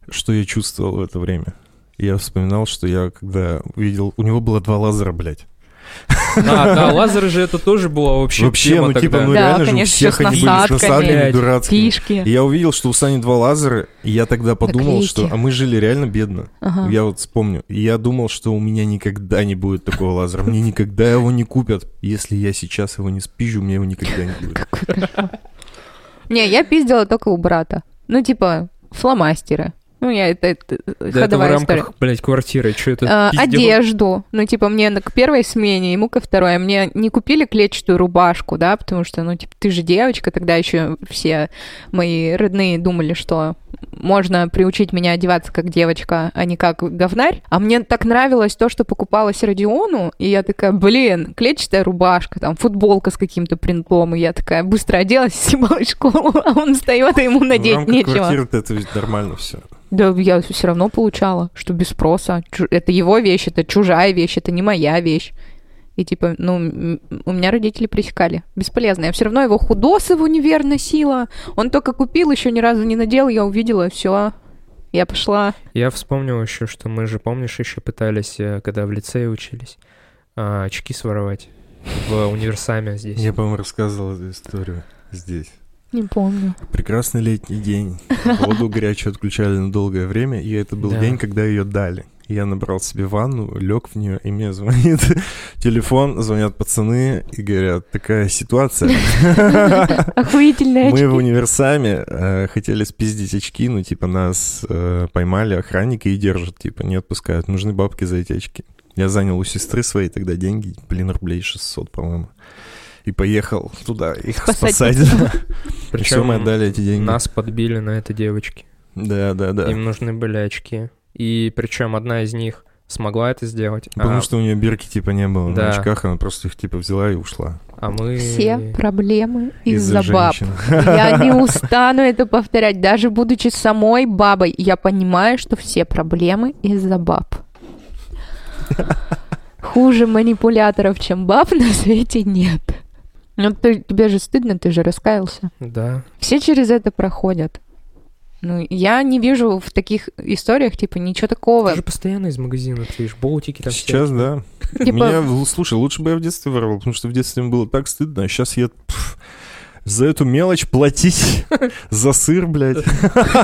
[SPEAKER 1] что я чувствовал в это время. Я вспоминал, что я когда увидел... У него было два лазера, блядь.
[SPEAKER 3] А, да, лазеры же это тоже была вообще
[SPEAKER 1] Вообще,
[SPEAKER 3] тема
[SPEAKER 1] ну типа, ну
[SPEAKER 2] Да,
[SPEAKER 1] реально же у
[SPEAKER 2] конечно,
[SPEAKER 1] всех они были с
[SPEAKER 2] насадками.
[SPEAKER 1] дурацкими.
[SPEAKER 2] Фишки.
[SPEAKER 1] И я увидел, что у Сани два лазера, и я тогда подумал, что... А мы жили реально бедно.
[SPEAKER 2] Ага.
[SPEAKER 1] Я вот вспомню. И я думал, что у меня никогда не будет такого лазера. Мне никогда его не купят. Если я сейчас его не спизжу, у меня его никогда не будет.
[SPEAKER 2] Не, я пиздила только у брата. Ну, типа, фломастеры. Ну, я это, это
[SPEAKER 3] Да это в
[SPEAKER 2] ходовая история.
[SPEAKER 3] рамках, блядь, квартиры. Что это?
[SPEAKER 2] А, одежду. Ну, типа, мне на- к первой смене, ему ко второй. А Мне не купили клетчатую рубашку, да, потому что, ну, типа, ты же девочка, тогда еще все мои родные думали, что можно приучить меня одеваться как девочка, а не как говнарь. А мне так нравилось то, что покупалось Родиону, и я такая, блин, клетчатая рубашка, там, футболка с каким-то принтом, и я такая быстро оделась, съебала в школу, а он встает, и ему
[SPEAKER 1] В
[SPEAKER 2] надеть
[SPEAKER 1] рамках
[SPEAKER 2] нечего.
[SPEAKER 1] квартиры-то это ведь нормально все.
[SPEAKER 2] Да, я все равно получала, что без спроса. Чу- Это его вещь, это чужая вещь, это не моя вещь. И типа, ну, у меня родители пресекали. Бесполезно. Я все равно его худосы в универ носила. Он только купил, еще ни разу не надел, я увидела, все. Я пошла.
[SPEAKER 3] Я вспомнил еще, что мы же, помнишь, еще пытались, э, когда в лицее учились, а, очки своровать в универсаме здесь.
[SPEAKER 1] Я, по-моему, рассказывал эту историю здесь.
[SPEAKER 2] Не помню.
[SPEAKER 1] Прекрасный летний день. Воду горячую отключали на долгое время, и это был
[SPEAKER 3] Да.
[SPEAKER 1] день, когда ее дали. Я набрал себе ванну, лег в нее, и мне звонит телефон, звонят пацаны и говорят, такая ситуация.
[SPEAKER 2] Охуительные
[SPEAKER 1] Мы в универсаме э, хотели спиздить очки, ну, типа, нас э, поймали охранники и держат, типа, не отпускают. Нужны бабки за эти очки. Я занял у сестры своей тогда деньги, блин, рублей 600, по-моему. И поехал туда их
[SPEAKER 2] Спасать
[SPEAKER 1] спасать. все, мы отдали эти деньги.
[SPEAKER 3] нас подбили на это девочки.
[SPEAKER 1] Да, да, да.
[SPEAKER 3] Им нужны были очки. И причем одна из них смогла это сделать,
[SPEAKER 1] Потому
[SPEAKER 3] а,
[SPEAKER 1] что у нее бирки типа не было
[SPEAKER 3] Да.
[SPEAKER 1] на очках, она просто их типа взяла и ушла.
[SPEAKER 3] а мы...
[SPEAKER 2] Все проблемы из-за баб.
[SPEAKER 1] женщин.
[SPEAKER 2] Я не устану это повторять. Даже будучи самой бабой, я понимаю, что все проблемы из-за баб. Хуже манипуляторов, чем баб, на свете нет. Ну, ты- тебе же стыдно, ты же раскаялся.
[SPEAKER 3] Да.
[SPEAKER 2] Все через это проходят. Ну, я не вижу в таких историях, типа, ничего такого.
[SPEAKER 3] Ты же постоянно из магазина, ты видишь, болтики там
[SPEAKER 1] Сейчас, да.
[SPEAKER 2] Типа-
[SPEAKER 1] Меня, слушай, лучше бы я в детстве воровал, потому что в детстве мне было так стыдно, а сейчас я за эту мелочь платить за сыр, блядь.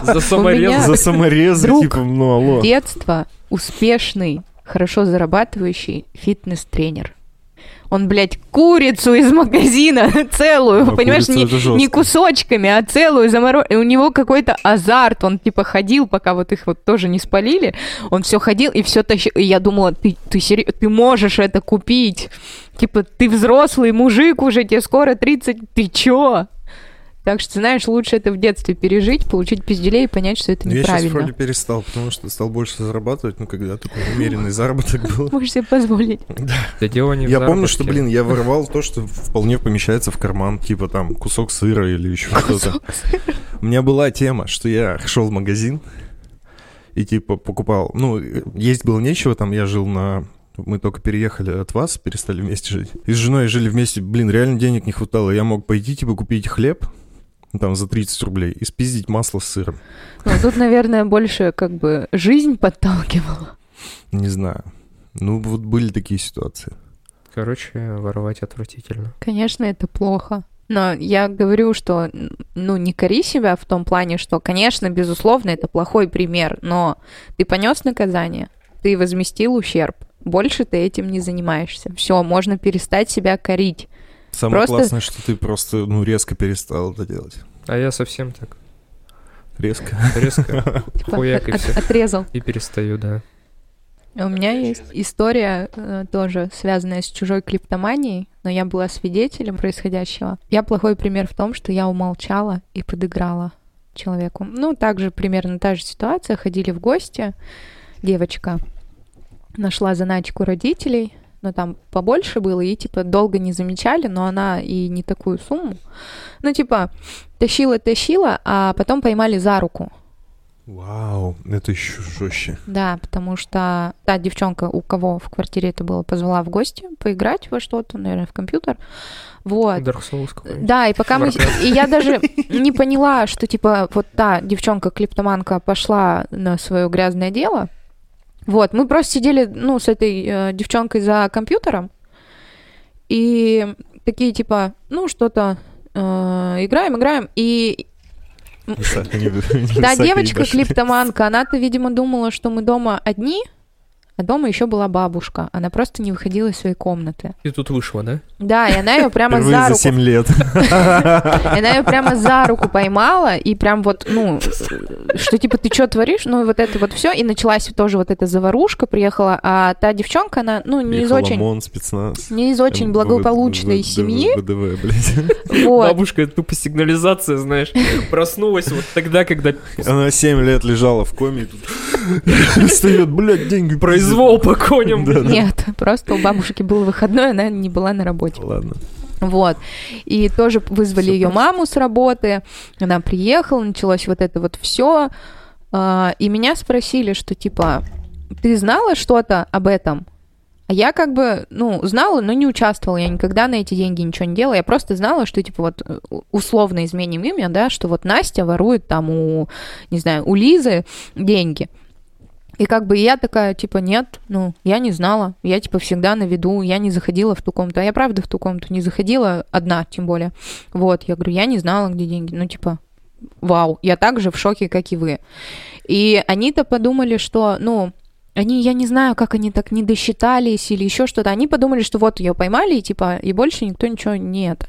[SPEAKER 3] За саморез.
[SPEAKER 1] за саморезы, типа, ну алло.
[SPEAKER 2] детства успешный, хорошо зарабатывающий фитнес-тренер. Он, блядь, курицу из магазина целую,
[SPEAKER 1] А
[SPEAKER 2] понимаешь, не, не кусочками, а целую заморозил. И у него какой-то азарт, он типа ходил, пока вот их вот тоже не спалили, он все ходил и все тащил. И я думала, ты, ты, серьё- ты можешь это купить. Типа, ты взрослый мужик уже, тебе скоро 30, ты чё? Так что, знаешь, лучше это в детстве пережить, получить пизделей и понять, что это
[SPEAKER 1] Ну, Я сейчас
[SPEAKER 2] неправильно.
[SPEAKER 1] вроде перестал, потому что стал больше зарабатывать, ну, когда такой умеренный заработок был.
[SPEAKER 2] Можешь себе позволить.
[SPEAKER 3] Да дело не
[SPEAKER 1] Я помню, что, блин, я воровал то, что вполне помещается в карман, типа там кусок сыра или еще что-то. У меня была тема, что я шел в магазин и типа покупал, ну, есть было нечего, там я жил на мы только переехали от вас, перестали вместе жить. И с женой жили вместе, блин, реально денег не хватало. Я мог пойти, типа, купить хлеб, там, за 30 рублей, и спиздить масло с сыром.
[SPEAKER 2] Ну, тут, наверное, больше как бы жизнь подталкивала.
[SPEAKER 1] Не знаю. Ну, вот были такие ситуации.
[SPEAKER 3] Короче, воровать отвратительно.
[SPEAKER 2] Конечно, это плохо. Но я говорю, что, ну, не кори себя в том плане, что, конечно, безусловно, это плохой пример, но ты понес наказание, ты возместил ущерб, больше ты этим не занимаешься. Все, можно перестать себя корить.
[SPEAKER 1] Самое
[SPEAKER 2] Просто-
[SPEAKER 1] классное, что ты просто, ну, резко перестал это делать.
[SPEAKER 3] А я совсем так
[SPEAKER 1] Резко.
[SPEAKER 3] резко
[SPEAKER 2] Типа,
[SPEAKER 3] Хуяк и всё.
[SPEAKER 2] отрезал.
[SPEAKER 3] и перестаю, да.
[SPEAKER 2] У меня есть история э, тоже связанная с чужой клиптоманией, но я была свидетелем происходящего. Я плохой пример в том, что я умолчала и подыграла человеку. Ну, также примерно та же ситуация. Ходили в гости, девочка нашла заначку родителей, но там побольше было, и типа долго не замечали, но она и не такую сумму. Ну, типа, тащила-тащила, а потом поймали за руку.
[SPEAKER 1] Вау, это еще жестче.
[SPEAKER 2] Да, потому что та девчонка, у кого в квартире это было, позвала в гости поиграть во что-то, наверное, в компьютер. Вот.
[SPEAKER 3] Dark Souls.
[SPEAKER 2] Да, и пока мы... И я даже не поняла, что, типа, вот та девчонка-клиптоманка пошла на свое грязное дело. Вот, мы просто сидели, ну, с этой э, девчонкой за компьютером, и такие, типа, ну, что-то э, играем, играем, и да, девочка клиптоманка, она-то, видимо, думала, что мы дома одни, а дома еще была бабушка. Она просто не выходила из своей комнаты.
[SPEAKER 3] И тут вышло, да?
[SPEAKER 2] Да, и она ее прямо
[SPEAKER 1] Впервые
[SPEAKER 2] за
[SPEAKER 1] за
[SPEAKER 2] руку
[SPEAKER 1] 7 лет.
[SPEAKER 2] И она ее прямо за руку поймала, и прям вот, ну, что типа ты что творишь? Ну, и вот это вот все. И началась тоже вот эта заварушка, приехала. А та девчонка, она, ну, не из очень, не из очень благополучной семьи.
[SPEAKER 3] Бабушка, это тупо сигнализация, знаешь. Проснулась вот тогда, когда
[SPEAKER 1] Она 7 лет лежала в коме, и тут встает, блядь, деньги
[SPEAKER 3] произвол по коням.
[SPEAKER 2] Нет, просто у бабушки был выходной, она не была на работе.
[SPEAKER 1] Ладно.
[SPEAKER 2] Вот. И тоже вызвали ее маму с работы. Она приехала, началось вот это вот все. И меня спросили, что типа, ты знала что-то об этом? А я как бы, ну, знала, но не участвовала. Я никогда на эти деньги ничего не делала. Я просто знала, что, типа, вот условно изменим имя, да, что вот Настя ворует там у, не знаю, у Лизы деньги. И как бы я такая, типа, нет, ну, я не знала. Я, типа, всегда на виду, я не заходила в ту комнату. А я, правда, в ту комнату не заходила одна, тем более. Вот, я говорю, я не знала, где деньги. Ну, типа, вау, я так же в шоке, как и вы. И они-то подумали, что, ну, они, я не знаю, как они так не досчитались или еще что-то. Они подумали, что вот ее поймали, и типа, и больше никто ничего не это.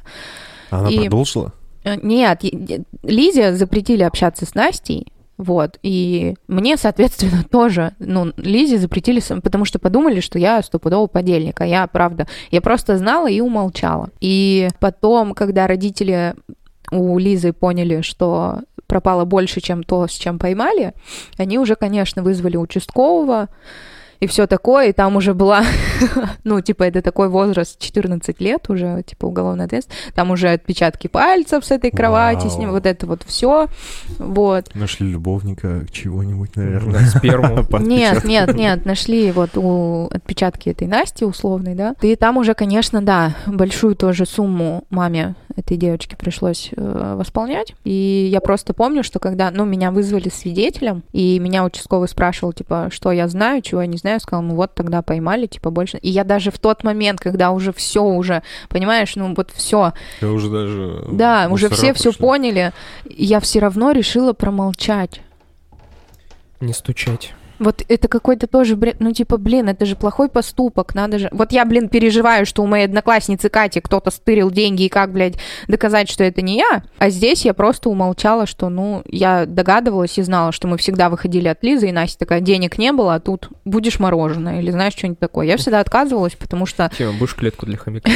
[SPEAKER 1] Она
[SPEAKER 2] И-
[SPEAKER 1] продолжила?
[SPEAKER 2] Э, Нет, е- Лизе запретили общаться с Настей, вот, и мне, соответственно, тоже, ну, Лизе запретили, потому что подумали, что я стопудово подельник, а я, правда, я просто знала и умолчала. И потом, когда родители у Лизы поняли, что пропало больше, чем то, с чем поймали, они уже, конечно, вызвали участкового, и все такое, и там уже была, ну, типа, это такой возраст, 14 лет уже, типа, уголовная ответственность, там уже отпечатки пальцев с этой кровати, с ним, вот это вот все, вот.
[SPEAKER 1] Нашли любовника чего-нибудь,
[SPEAKER 3] Да,
[SPEAKER 1] наверное.
[SPEAKER 3] сперму.
[SPEAKER 1] По
[SPEAKER 2] Нет, нет, нет, нашли вот у отпечатки этой Насти условной, да. И там уже, конечно, да, большую тоже сумму маме этой девочки пришлось э, восполнять. И я просто помню, что когда, ну, меня вызвали свидетелем, и меня участковый спрашивал, типа, что я знаю, чего я не знаю, я сказала, ну вот тогда поймали, типа, больше. И я даже в тот момент, когда уже все уже, понимаешь, ну вот все,
[SPEAKER 1] Я уже даже...
[SPEAKER 2] да, уже все все поняли, я все равно решила промолчать.
[SPEAKER 3] Не стучать.
[SPEAKER 2] Вот это какой-то тоже бред. Ну, типа, блин, это же плохой поступок, надо же... Вот я, блин, переживаю, что у моей одноклассницы Кати кто-то стырил деньги, и как, блядь, доказать, что это не я. А здесь я просто умолчала, что, ну, я догадывалась и знала, что мы всегда выходили от Лизы, и Настя такая, денег не было, а тут будешь мороженое или знаешь что-нибудь такое. Я всегда отказывалась, потому что...
[SPEAKER 3] Тема, будешь клетку для хомяка?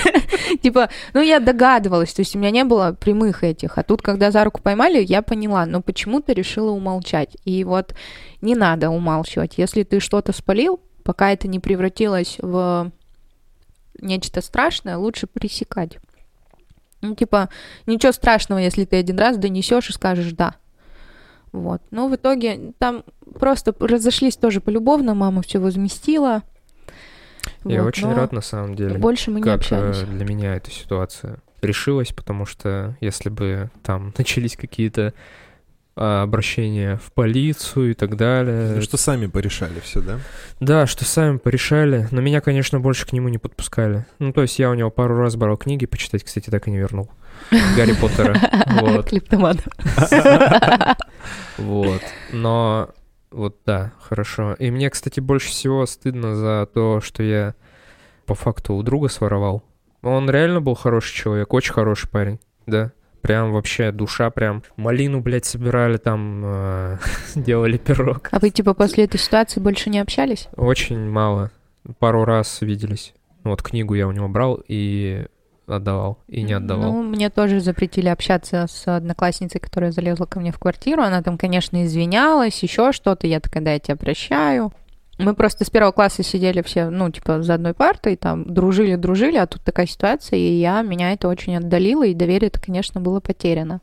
[SPEAKER 2] Типа, ну, я догадывалась, то есть у меня не было прямых этих. А тут, когда за руку поймали, я поняла, но почему-то решила умолчать. И вот не надо умалчивать. Если ты что-то спалил, пока это не превратилось в нечто страшное, лучше пресекать. Ну, типа, ничего страшного, если ты один раз донесешь и скажешь «да». Вот. Но в итоге там просто разошлись тоже полюбовно, мама все возместила.
[SPEAKER 3] Я
[SPEAKER 2] Вот,
[SPEAKER 3] очень рад, на самом деле,
[SPEAKER 2] Больше мы не
[SPEAKER 3] э, для меня эта ситуация решилась, потому что если бы там начались какие-то а, обращения в полицию и так далее.
[SPEAKER 1] Ну, что сами порешали все, да?
[SPEAKER 3] Да, что сами порешали, но меня, конечно, больше к нему не подпускали. Ну, то есть я у него пару раз брал книги почитать, кстати, так и не вернул. Гарри Поттера. Вот.
[SPEAKER 2] Клептоман.
[SPEAKER 3] Вот. Но вот да, хорошо. И мне, кстати, больше всего стыдно за то, что я по факту у друга своровал. Он реально был хороший человек, очень хороший парень, да. Прям вообще душа, прям малину, блядь, собирали там, э, делали пирог.
[SPEAKER 2] А вы, типа, после этой ситуации больше не общались?
[SPEAKER 3] Очень мало. Пару раз виделись. Вот книгу я у него брал и отдавал, и не отдавал.
[SPEAKER 2] Ну, мне тоже запретили общаться с одноклассницей, которая залезла ко мне в квартиру. Она там, конечно, извинялась, еще что-то. Я такая, да, я тебя прощаю. Мы просто с первого класса сидели все, ну, типа, за одной партой, там, дружили-дружили, а тут такая ситуация, и я, меня это очень отдалило, и доверие-то, конечно, было потеряно.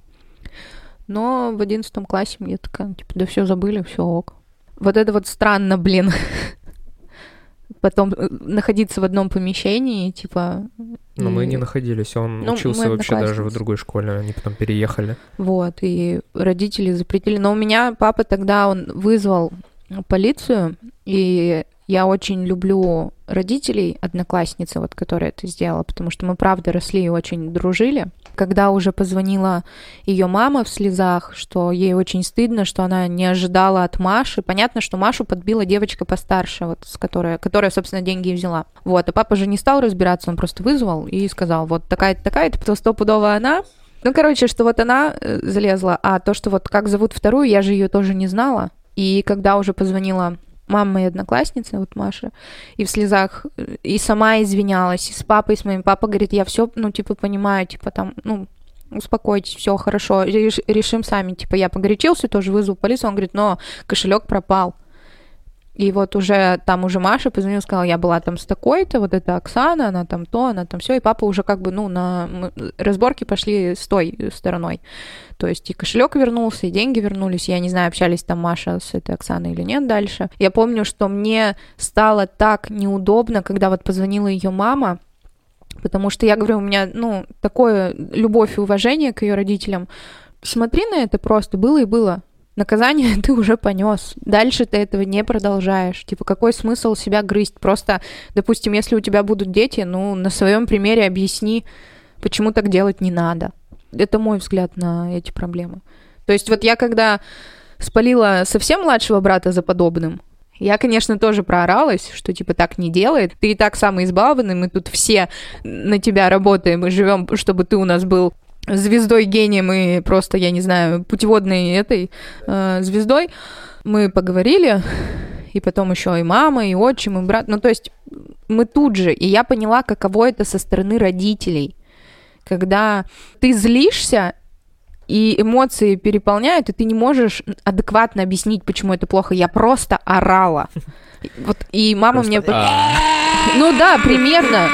[SPEAKER 2] Но в одиннадцатом классе мне такая, типа, да все забыли, все ок. Вот это вот странно, блин. Потом э, находиться в одном помещении, типа...
[SPEAKER 3] Но мы
[SPEAKER 2] и-
[SPEAKER 3] не находились. Он
[SPEAKER 2] Ну,
[SPEAKER 3] учился
[SPEAKER 2] мы
[SPEAKER 3] вообще даже в другой школе. Они потом переехали.
[SPEAKER 2] Вот, и родители запретили. Но у меня папа тогда, он вызвал полицию, и я очень люблю родителей одноклассницы, вот, которая это сделала, потому что мы, правда, росли и очень дружили. Когда уже позвонила ее мама в слезах, что ей очень стыдно, что она не ожидала от Маши. Понятно, что Машу подбила девочка постарше, вот, с которой, которая, собственно, деньги и взяла. Вот, а папа же не стал разбираться, он просто вызвал и сказал, вот такая-то, такая-то, то стопудово она, ну, короче, что вот она э, залезла, а то, что вот как зовут вторую, я же ее тоже не знала. И когда уже позвонила мама моей одноклассницы, вот Маша, и в слезах, и сама извинялась, и с папой, и с моим. Папа говорит, я все, ну, типа, понимаю, типа, там, ну, успокойтесь, все хорошо, реш- решим сами. Типа, я погорячился, тоже вызвал полицию, он говорит, но кошелек пропал. И вот уже там уже Маша позвонила, сказала, я была там с такой-то, вот это Оксана, она там то, она там все, и папа уже как бы, ну, на разборки пошли с той стороной. То есть и кошелек вернулся, и деньги вернулись. Я не знаю, общались там Маша с этой Оксаной или нет дальше. Я помню, что мне стало так неудобно, когда вот позвонила ее мама, потому что я говорю, у меня, ну, такое любовь и уважение к ее родителям. Смотри на это просто, было и было. Наказание ты уже понес. Дальше ты этого не продолжаешь. Типа, какой смысл себя грызть? Просто, допустим, если у тебя будут дети, ну, на своем примере объясни, почему так делать не надо. Это мой взгляд на эти проблемы. То есть вот я когда спалила совсем младшего брата за подобным, я, конечно, тоже прооралась, что типа так не делает. Ты и так самый избалованный, мы тут все на тебя работаем и живем, чтобы ты у нас был звездой, гением и просто, я не знаю, путеводной этой э, звездой. Мы поговорили, и потом еще и мама, и отчим, и брат. Ну, то есть мы тут же, и я поняла, каково это со стороны родителей. Когда ты злишься, и эмоции переполняют, и ты не можешь адекватно объяснить, почему это плохо. Я просто орала. Вот, и мама мне... Ну да, примерно,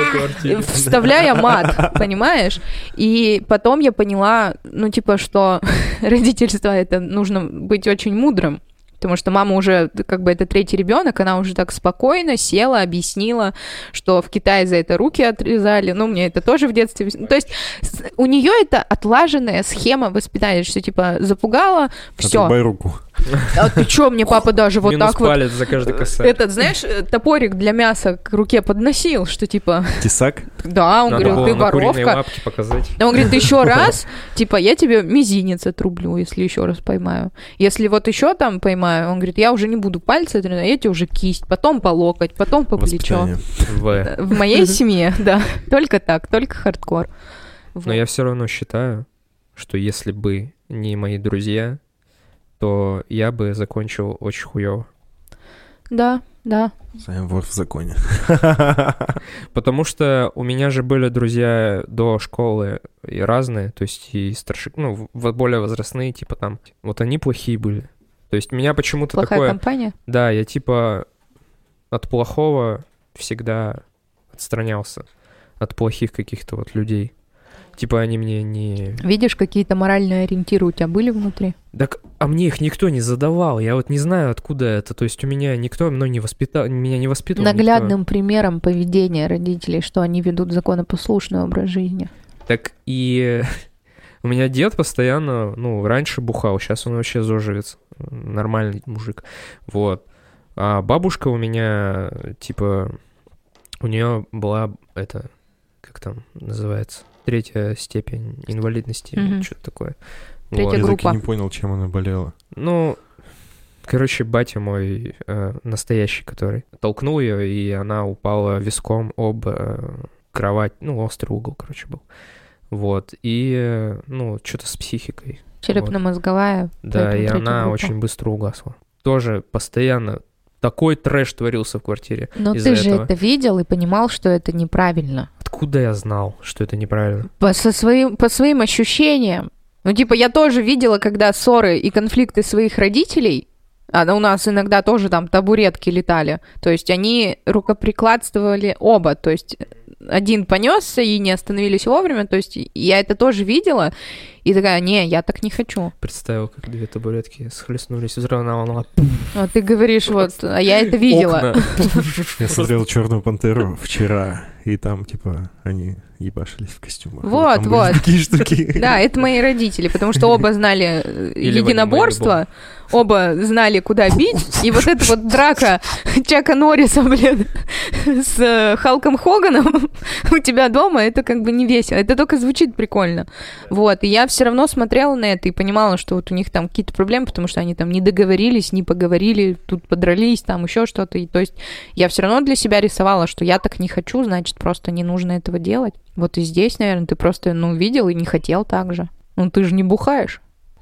[SPEAKER 2] вставляя мат, понимаешь? И потом я поняла, ну типа, что родительство это нужно быть очень мудрым. Потому что мама уже, как бы это третий ребенок, она уже так спокойно села, объяснила, что в Китае за это руки отрезали. Ну, мне это тоже в детстве. То есть у нее это отлаженная схема воспитания, что типа запугала, все.
[SPEAKER 1] Отрубай руку.
[SPEAKER 2] А ты чё, мне папа даже вот
[SPEAKER 3] Минус
[SPEAKER 2] так вот...
[SPEAKER 3] палец за каждый косарь.
[SPEAKER 2] Этот, знаешь, э, топорик для мяса к руке подносил, что типа,
[SPEAKER 1] Тесак?
[SPEAKER 2] да, он
[SPEAKER 3] Надо
[SPEAKER 2] говорил, ты воровка.
[SPEAKER 3] лапки показать.
[SPEAKER 2] Он говорит, ты еще раз, типа, я тебе мизинец отрублю, если еще раз поймаю. Если вот еще там поймаю, он говорит, я уже не буду пальцы тренировать, я тебе уже кисть, потом по локоть, потом по плечо.
[SPEAKER 1] Воспитание.
[SPEAKER 3] В.
[SPEAKER 2] В моей семье, да, только так, только хардкор.
[SPEAKER 3] Но я все равно считаю, что если бы не мои друзья, то я бы закончил очень хуево.
[SPEAKER 2] Да, да.
[SPEAKER 1] Саня вор в законе.
[SPEAKER 3] Потому что у меня же были друзья до школы и разные, то есть и старшие, ну, более возрастные, типа там. Вот они плохие были. То есть меня почему-то
[SPEAKER 2] Плохая
[SPEAKER 3] такое...
[SPEAKER 2] компания.
[SPEAKER 3] Да, я типа от плохого всегда отстранялся. От плохих каких-то вот людей. Типа они мне не...
[SPEAKER 2] Видишь, какие-то моральные ориентиры у тебя были внутри?
[SPEAKER 3] Так, а мне их никто не задавал. Я вот не знаю, откуда это. То есть у меня никто мной не воспитал, меня не воспитывал. никто.
[SPEAKER 2] Наглядным примером поведения родителей, что они ведут законопослушный образ жизни.
[SPEAKER 3] Так и у меня дед постоянно, ну, раньше бухал, сейчас он вообще зожевец, нормальный мужик, вот. А бабушка у меня, типа, у нее была, это, как там называется, третья степень инвалидности,
[SPEAKER 2] Мгм.
[SPEAKER 3] что-то такое.
[SPEAKER 2] Третья
[SPEAKER 3] Вот.
[SPEAKER 1] Я и
[SPEAKER 2] группа.
[SPEAKER 1] не понял, чем она болела.
[SPEAKER 3] Ну, короче, батя мой э, настоящий, который толкнул ее, и она упала виском об э, кровать, ну, острый угол, короче, был. Вот, и, э, ну, что-то с психикой.
[SPEAKER 2] Черепно-мозговая.
[SPEAKER 3] Да,
[SPEAKER 2] поэтому
[SPEAKER 3] и она
[SPEAKER 2] группа.
[SPEAKER 3] очень быстро угасла. Тоже постоянно такой трэш творился в квартире.
[SPEAKER 2] Но ты же
[SPEAKER 3] этого.
[SPEAKER 2] это видел и понимал, что это неправильно.
[SPEAKER 3] Откуда я знал, что это неправильно?
[SPEAKER 2] По, со своим, по своим ощущениям. Ну, типа, я тоже видела, когда ссоры и конфликты своих родителей, а у нас иногда тоже там табуретки летали, то есть они рукоприкладствовали оба, то есть один понесся и не остановились вовремя, то есть я это тоже видела, и такая, не, я так не хочу.
[SPEAKER 3] Представил, как две табуретки схлестнулись, взрывная волна.
[SPEAKER 2] А ты говоришь, вот, а я это видела.
[SPEAKER 1] Я смотрел Черную пантеру вчера, и там, типа, они ебашились в костюмах.
[SPEAKER 2] Вот,
[SPEAKER 1] Там
[SPEAKER 2] вот.
[SPEAKER 1] Такие штуки.
[SPEAKER 2] Да, это мои родители, потому что оба знали э,
[SPEAKER 3] Или
[SPEAKER 2] единоборство, оба знали, куда бить, и вот эта вот драка Чака Норриса, блин, с э, Халком Хоганом у тебя дома, это как бы не весело, это только звучит прикольно. Вот, и я все равно смотрела на это и понимала, что вот у них там какие-то проблемы, потому что они там не договорились, не поговорили, тут подрались, там еще что-то, и то есть я все равно для себя рисовала, что я так не хочу, значит, просто не нужно этого делать. Вот и здесь, наверное, ты просто, ну, видел и не хотел так же. Ну, ты же не бухаешь.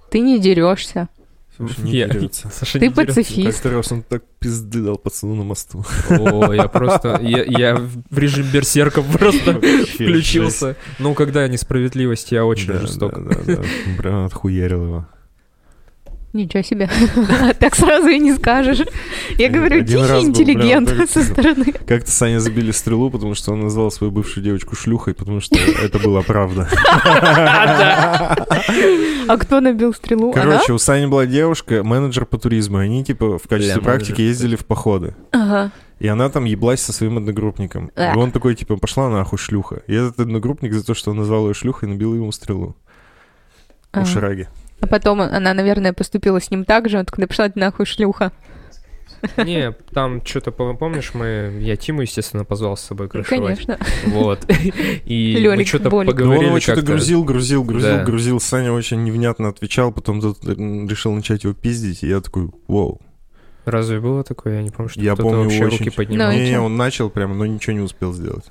[SPEAKER 2] Ты не дерешься.
[SPEAKER 1] Слушай, не
[SPEAKER 3] Я-
[SPEAKER 1] дерется.
[SPEAKER 3] Саша
[SPEAKER 2] Ты
[SPEAKER 3] не
[SPEAKER 2] пацифист.
[SPEAKER 1] Как-то раз он так пизды дал пацану на мосту.
[SPEAKER 3] О, я просто... Я, я в режим берсерка просто включился. Ну, когда несправедливость, я очень
[SPEAKER 1] Да,
[SPEAKER 3] жесток.
[SPEAKER 1] Да, да, да. Прям отхуярил его.
[SPEAKER 2] Ничего себе. Так сразу и не скажешь. Я говорю, тихий интеллигент со стороны.
[SPEAKER 1] Как-то Саня забили стрелу, потому что он назвал свою бывшую девочку шлюхой, потому что это была правда.
[SPEAKER 2] А кто набил стрелу?
[SPEAKER 1] Короче, у Сани была девушка, менеджер по туризму. Они, типа, в качестве практики ездили в походы.
[SPEAKER 2] Ага.
[SPEAKER 1] И она там еблась со своим одногруппником. И он такой, типа, пошла нахуй шлюха. И этот одногруппник за то, что он назвал ее шлюхой, набил ему стрелу. У
[SPEAKER 2] Ага.
[SPEAKER 1] Шираги.
[SPEAKER 2] А потом она, наверное, поступила с ним так же. Он такой, да пошла ты нахуй, шлюха.
[SPEAKER 3] Не, там что-то, помнишь, мы... Я Тиму, естественно, позвал с собой крышевать.
[SPEAKER 2] конечно.
[SPEAKER 3] Вот. И мы
[SPEAKER 2] Лёлик,
[SPEAKER 3] что-то
[SPEAKER 2] Болик.
[SPEAKER 1] Ну, он
[SPEAKER 3] поговорили
[SPEAKER 1] его что-то грузил, грузил, грузил,
[SPEAKER 3] Да.
[SPEAKER 1] грузил. Саня очень невнятно отвечал, потом тут решил начать его пиздить, и я такой, вау.
[SPEAKER 3] Разве было такое? Я не помню, что
[SPEAKER 1] Я
[SPEAKER 3] кто-то
[SPEAKER 1] помню,
[SPEAKER 3] вообще
[SPEAKER 1] очень-
[SPEAKER 3] руки поднимал.
[SPEAKER 2] Ну,
[SPEAKER 1] Не,
[SPEAKER 2] чё?
[SPEAKER 1] он начал прямо, но ничего не успел сделать.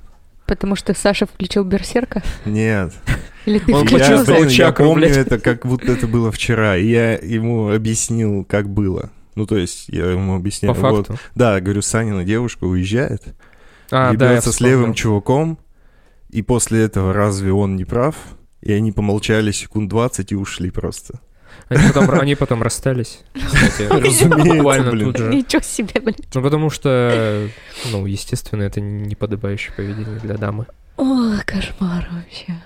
[SPEAKER 2] Потому что Саша включил берсерка?
[SPEAKER 1] Нет.
[SPEAKER 2] Или ты
[SPEAKER 3] Он
[SPEAKER 1] Я,
[SPEAKER 3] почувствовал
[SPEAKER 1] блин, я
[SPEAKER 3] чакру,
[SPEAKER 1] помню
[SPEAKER 3] блядь.
[SPEAKER 1] это, как будто это было вчера. И я ему объяснил, как было. Ну, то есть, я ему объясняю.
[SPEAKER 3] По
[SPEAKER 1] вот.
[SPEAKER 3] факту.
[SPEAKER 1] Да, говорю, Санина девушка уезжает,
[SPEAKER 3] А, да, я
[SPEAKER 1] ебется с левым чуваком, и после этого разве он не прав? И они помолчали секунд 20 и ушли просто.
[SPEAKER 3] Они потом, они потом расстались, кстати.
[SPEAKER 1] Разумеется,
[SPEAKER 3] Буквально
[SPEAKER 1] блин.
[SPEAKER 3] тут же.
[SPEAKER 2] Ничего себе, блин.
[SPEAKER 3] Ну, потому что, ну, естественно, это неподобающее поведение для дамы.
[SPEAKER 2] О, кошмар вообще.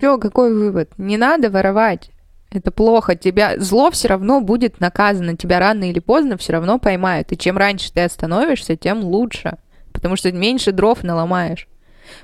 [SPEAKER 2] Чё, какой вывод? Не надо воровать. Это плохо. Тебя зло все равно будет наказано. Тебя рано или поздно все равно поймают. И чем раньше ты остановишься, тем лучше. Потому что меньше дров наломаешь.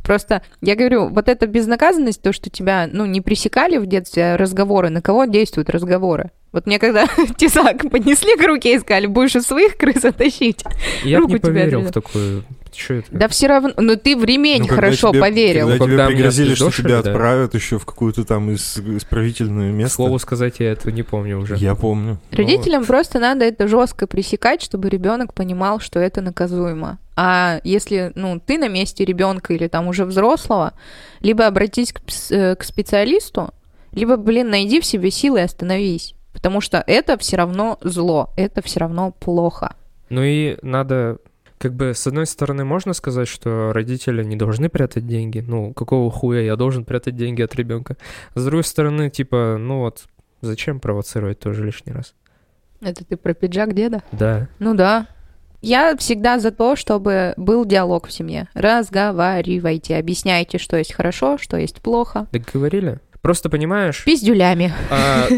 [SPEAKER 2] Просто, я говорю, вот эта безнаказанность, то, что тебя, ну, не пресекали в детстве разговоры, на кого действуют разговоры? Вот мне когда тесак поднесли к руке и сказали, будешь из своих крыс оттащить.
[SPEAKER 3] Я бы не поверил в такую... Что это?
[SPEAKER 2] Да все равно, ну ты в ремень
[SPEAKER 1] Ну, когда
[SPEAKER 2] хорошо
[SPEAKER 1] тебе-
[SPEAKER 2] поверил.
[SPEAKER 1] Когда,
[SPEAKER 3] Ну, когда
[SPEAKER 1] тебе пригрозили, что тебя
[SPEAKER 3] да.
[SPEAKER 1] отправят еще в какую-то там из- исправительное
[SPEAKER 3] К
[SPEAKER 1] место.
[SPEAKER 3] слову сказать, я этого не помню уже.
[SPEAKER 1] Я помню.
[SPEAKER 2] Родителям просто надо это жестко пресекать, чтобы ребенок понимал, что это наказуемо. А если, ну, ты на месте ребенка или там уже взрослого, либо обратись к, э, к специалисту, либо, блин, найди в себе силы и остановись. Потому что это все равно зло, это все равно плохо.
[SPEAKER 3] Ну и надо, как бы, с одной стороны, можно сказать, что родители не должны прятать деньги. Ну, какого хуя я должен прятать деньги от ребенка? С другой стороны, типа, ну вот, зачем провоцировать тоже лишний раз?
[SPEAKER 2] Это ты про пиджак деда?
[SPEAKER 3] Да.
[SPEAKER 2] Ну да. Я всегда за то, чтобы был диалог в семье. Разговаривайте, объясняйте, что есть хорошо, что есть плохо.
[SPEAKER 3] Так говорили? Просто понимаешь,
[SPEAKER 2] Пиздюлями.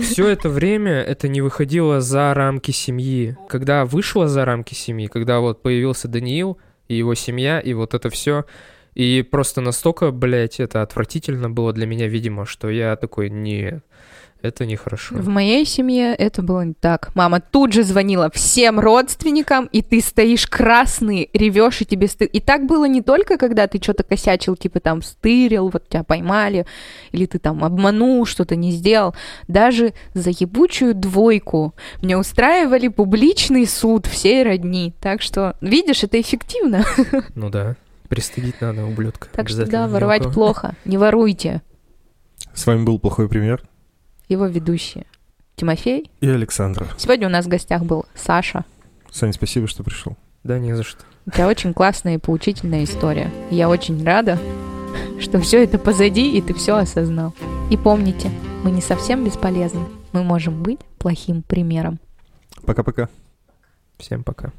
[SPEAKER 3] все это время это не выходило за рамки семьи. Когда вышло за рамки семьи, когда вот появился Даниил и его семья, и вот это все, и просто настолько, блядь, это отвратительно было для меня, видимо, что я такой, не, это нехорошо.
[SPEAKER 2] В моей семье это было не так. Мама тут же звонила всем родственникам, и ты стоишь красный, ревешь, и тебе стыд. И так было не только, когда ты что-то косячил, типа там стырил, вот тебя поймали, или ты там обманул, что-то не сделал. Даже за ебучую двойку мне устраивали публичный суд всей родни. Так что, видишь, это эффективно.
[SPEAKER 3] Ну да, пристыдить надо, ублюдка.
[SPEAKER 2] Так что да, воровать плохо. Не воруйте.
[SPEAKER 1] С вами был плохой пример.
[SPEAKER 2] Его ведущие. Тимофей.
[SPEAKER 1] И Александра.
[SPEAKER 2] Сегодня у нас в гостях был Саша.
[SPEAKER 1] Саня, спасибо, что пришел.
[SPEAKER 3] Да, не за что.
[SPEAKER 2] У тебя очень классная и поучительная история. Я очень рада, что все это позади, и ты все осознал. И помните, мы не совсем бесполезны. Мы можем быть плохим примером.
[SPEAKER 1] Пока-пока.
[SPEAKER 3] Всем пока.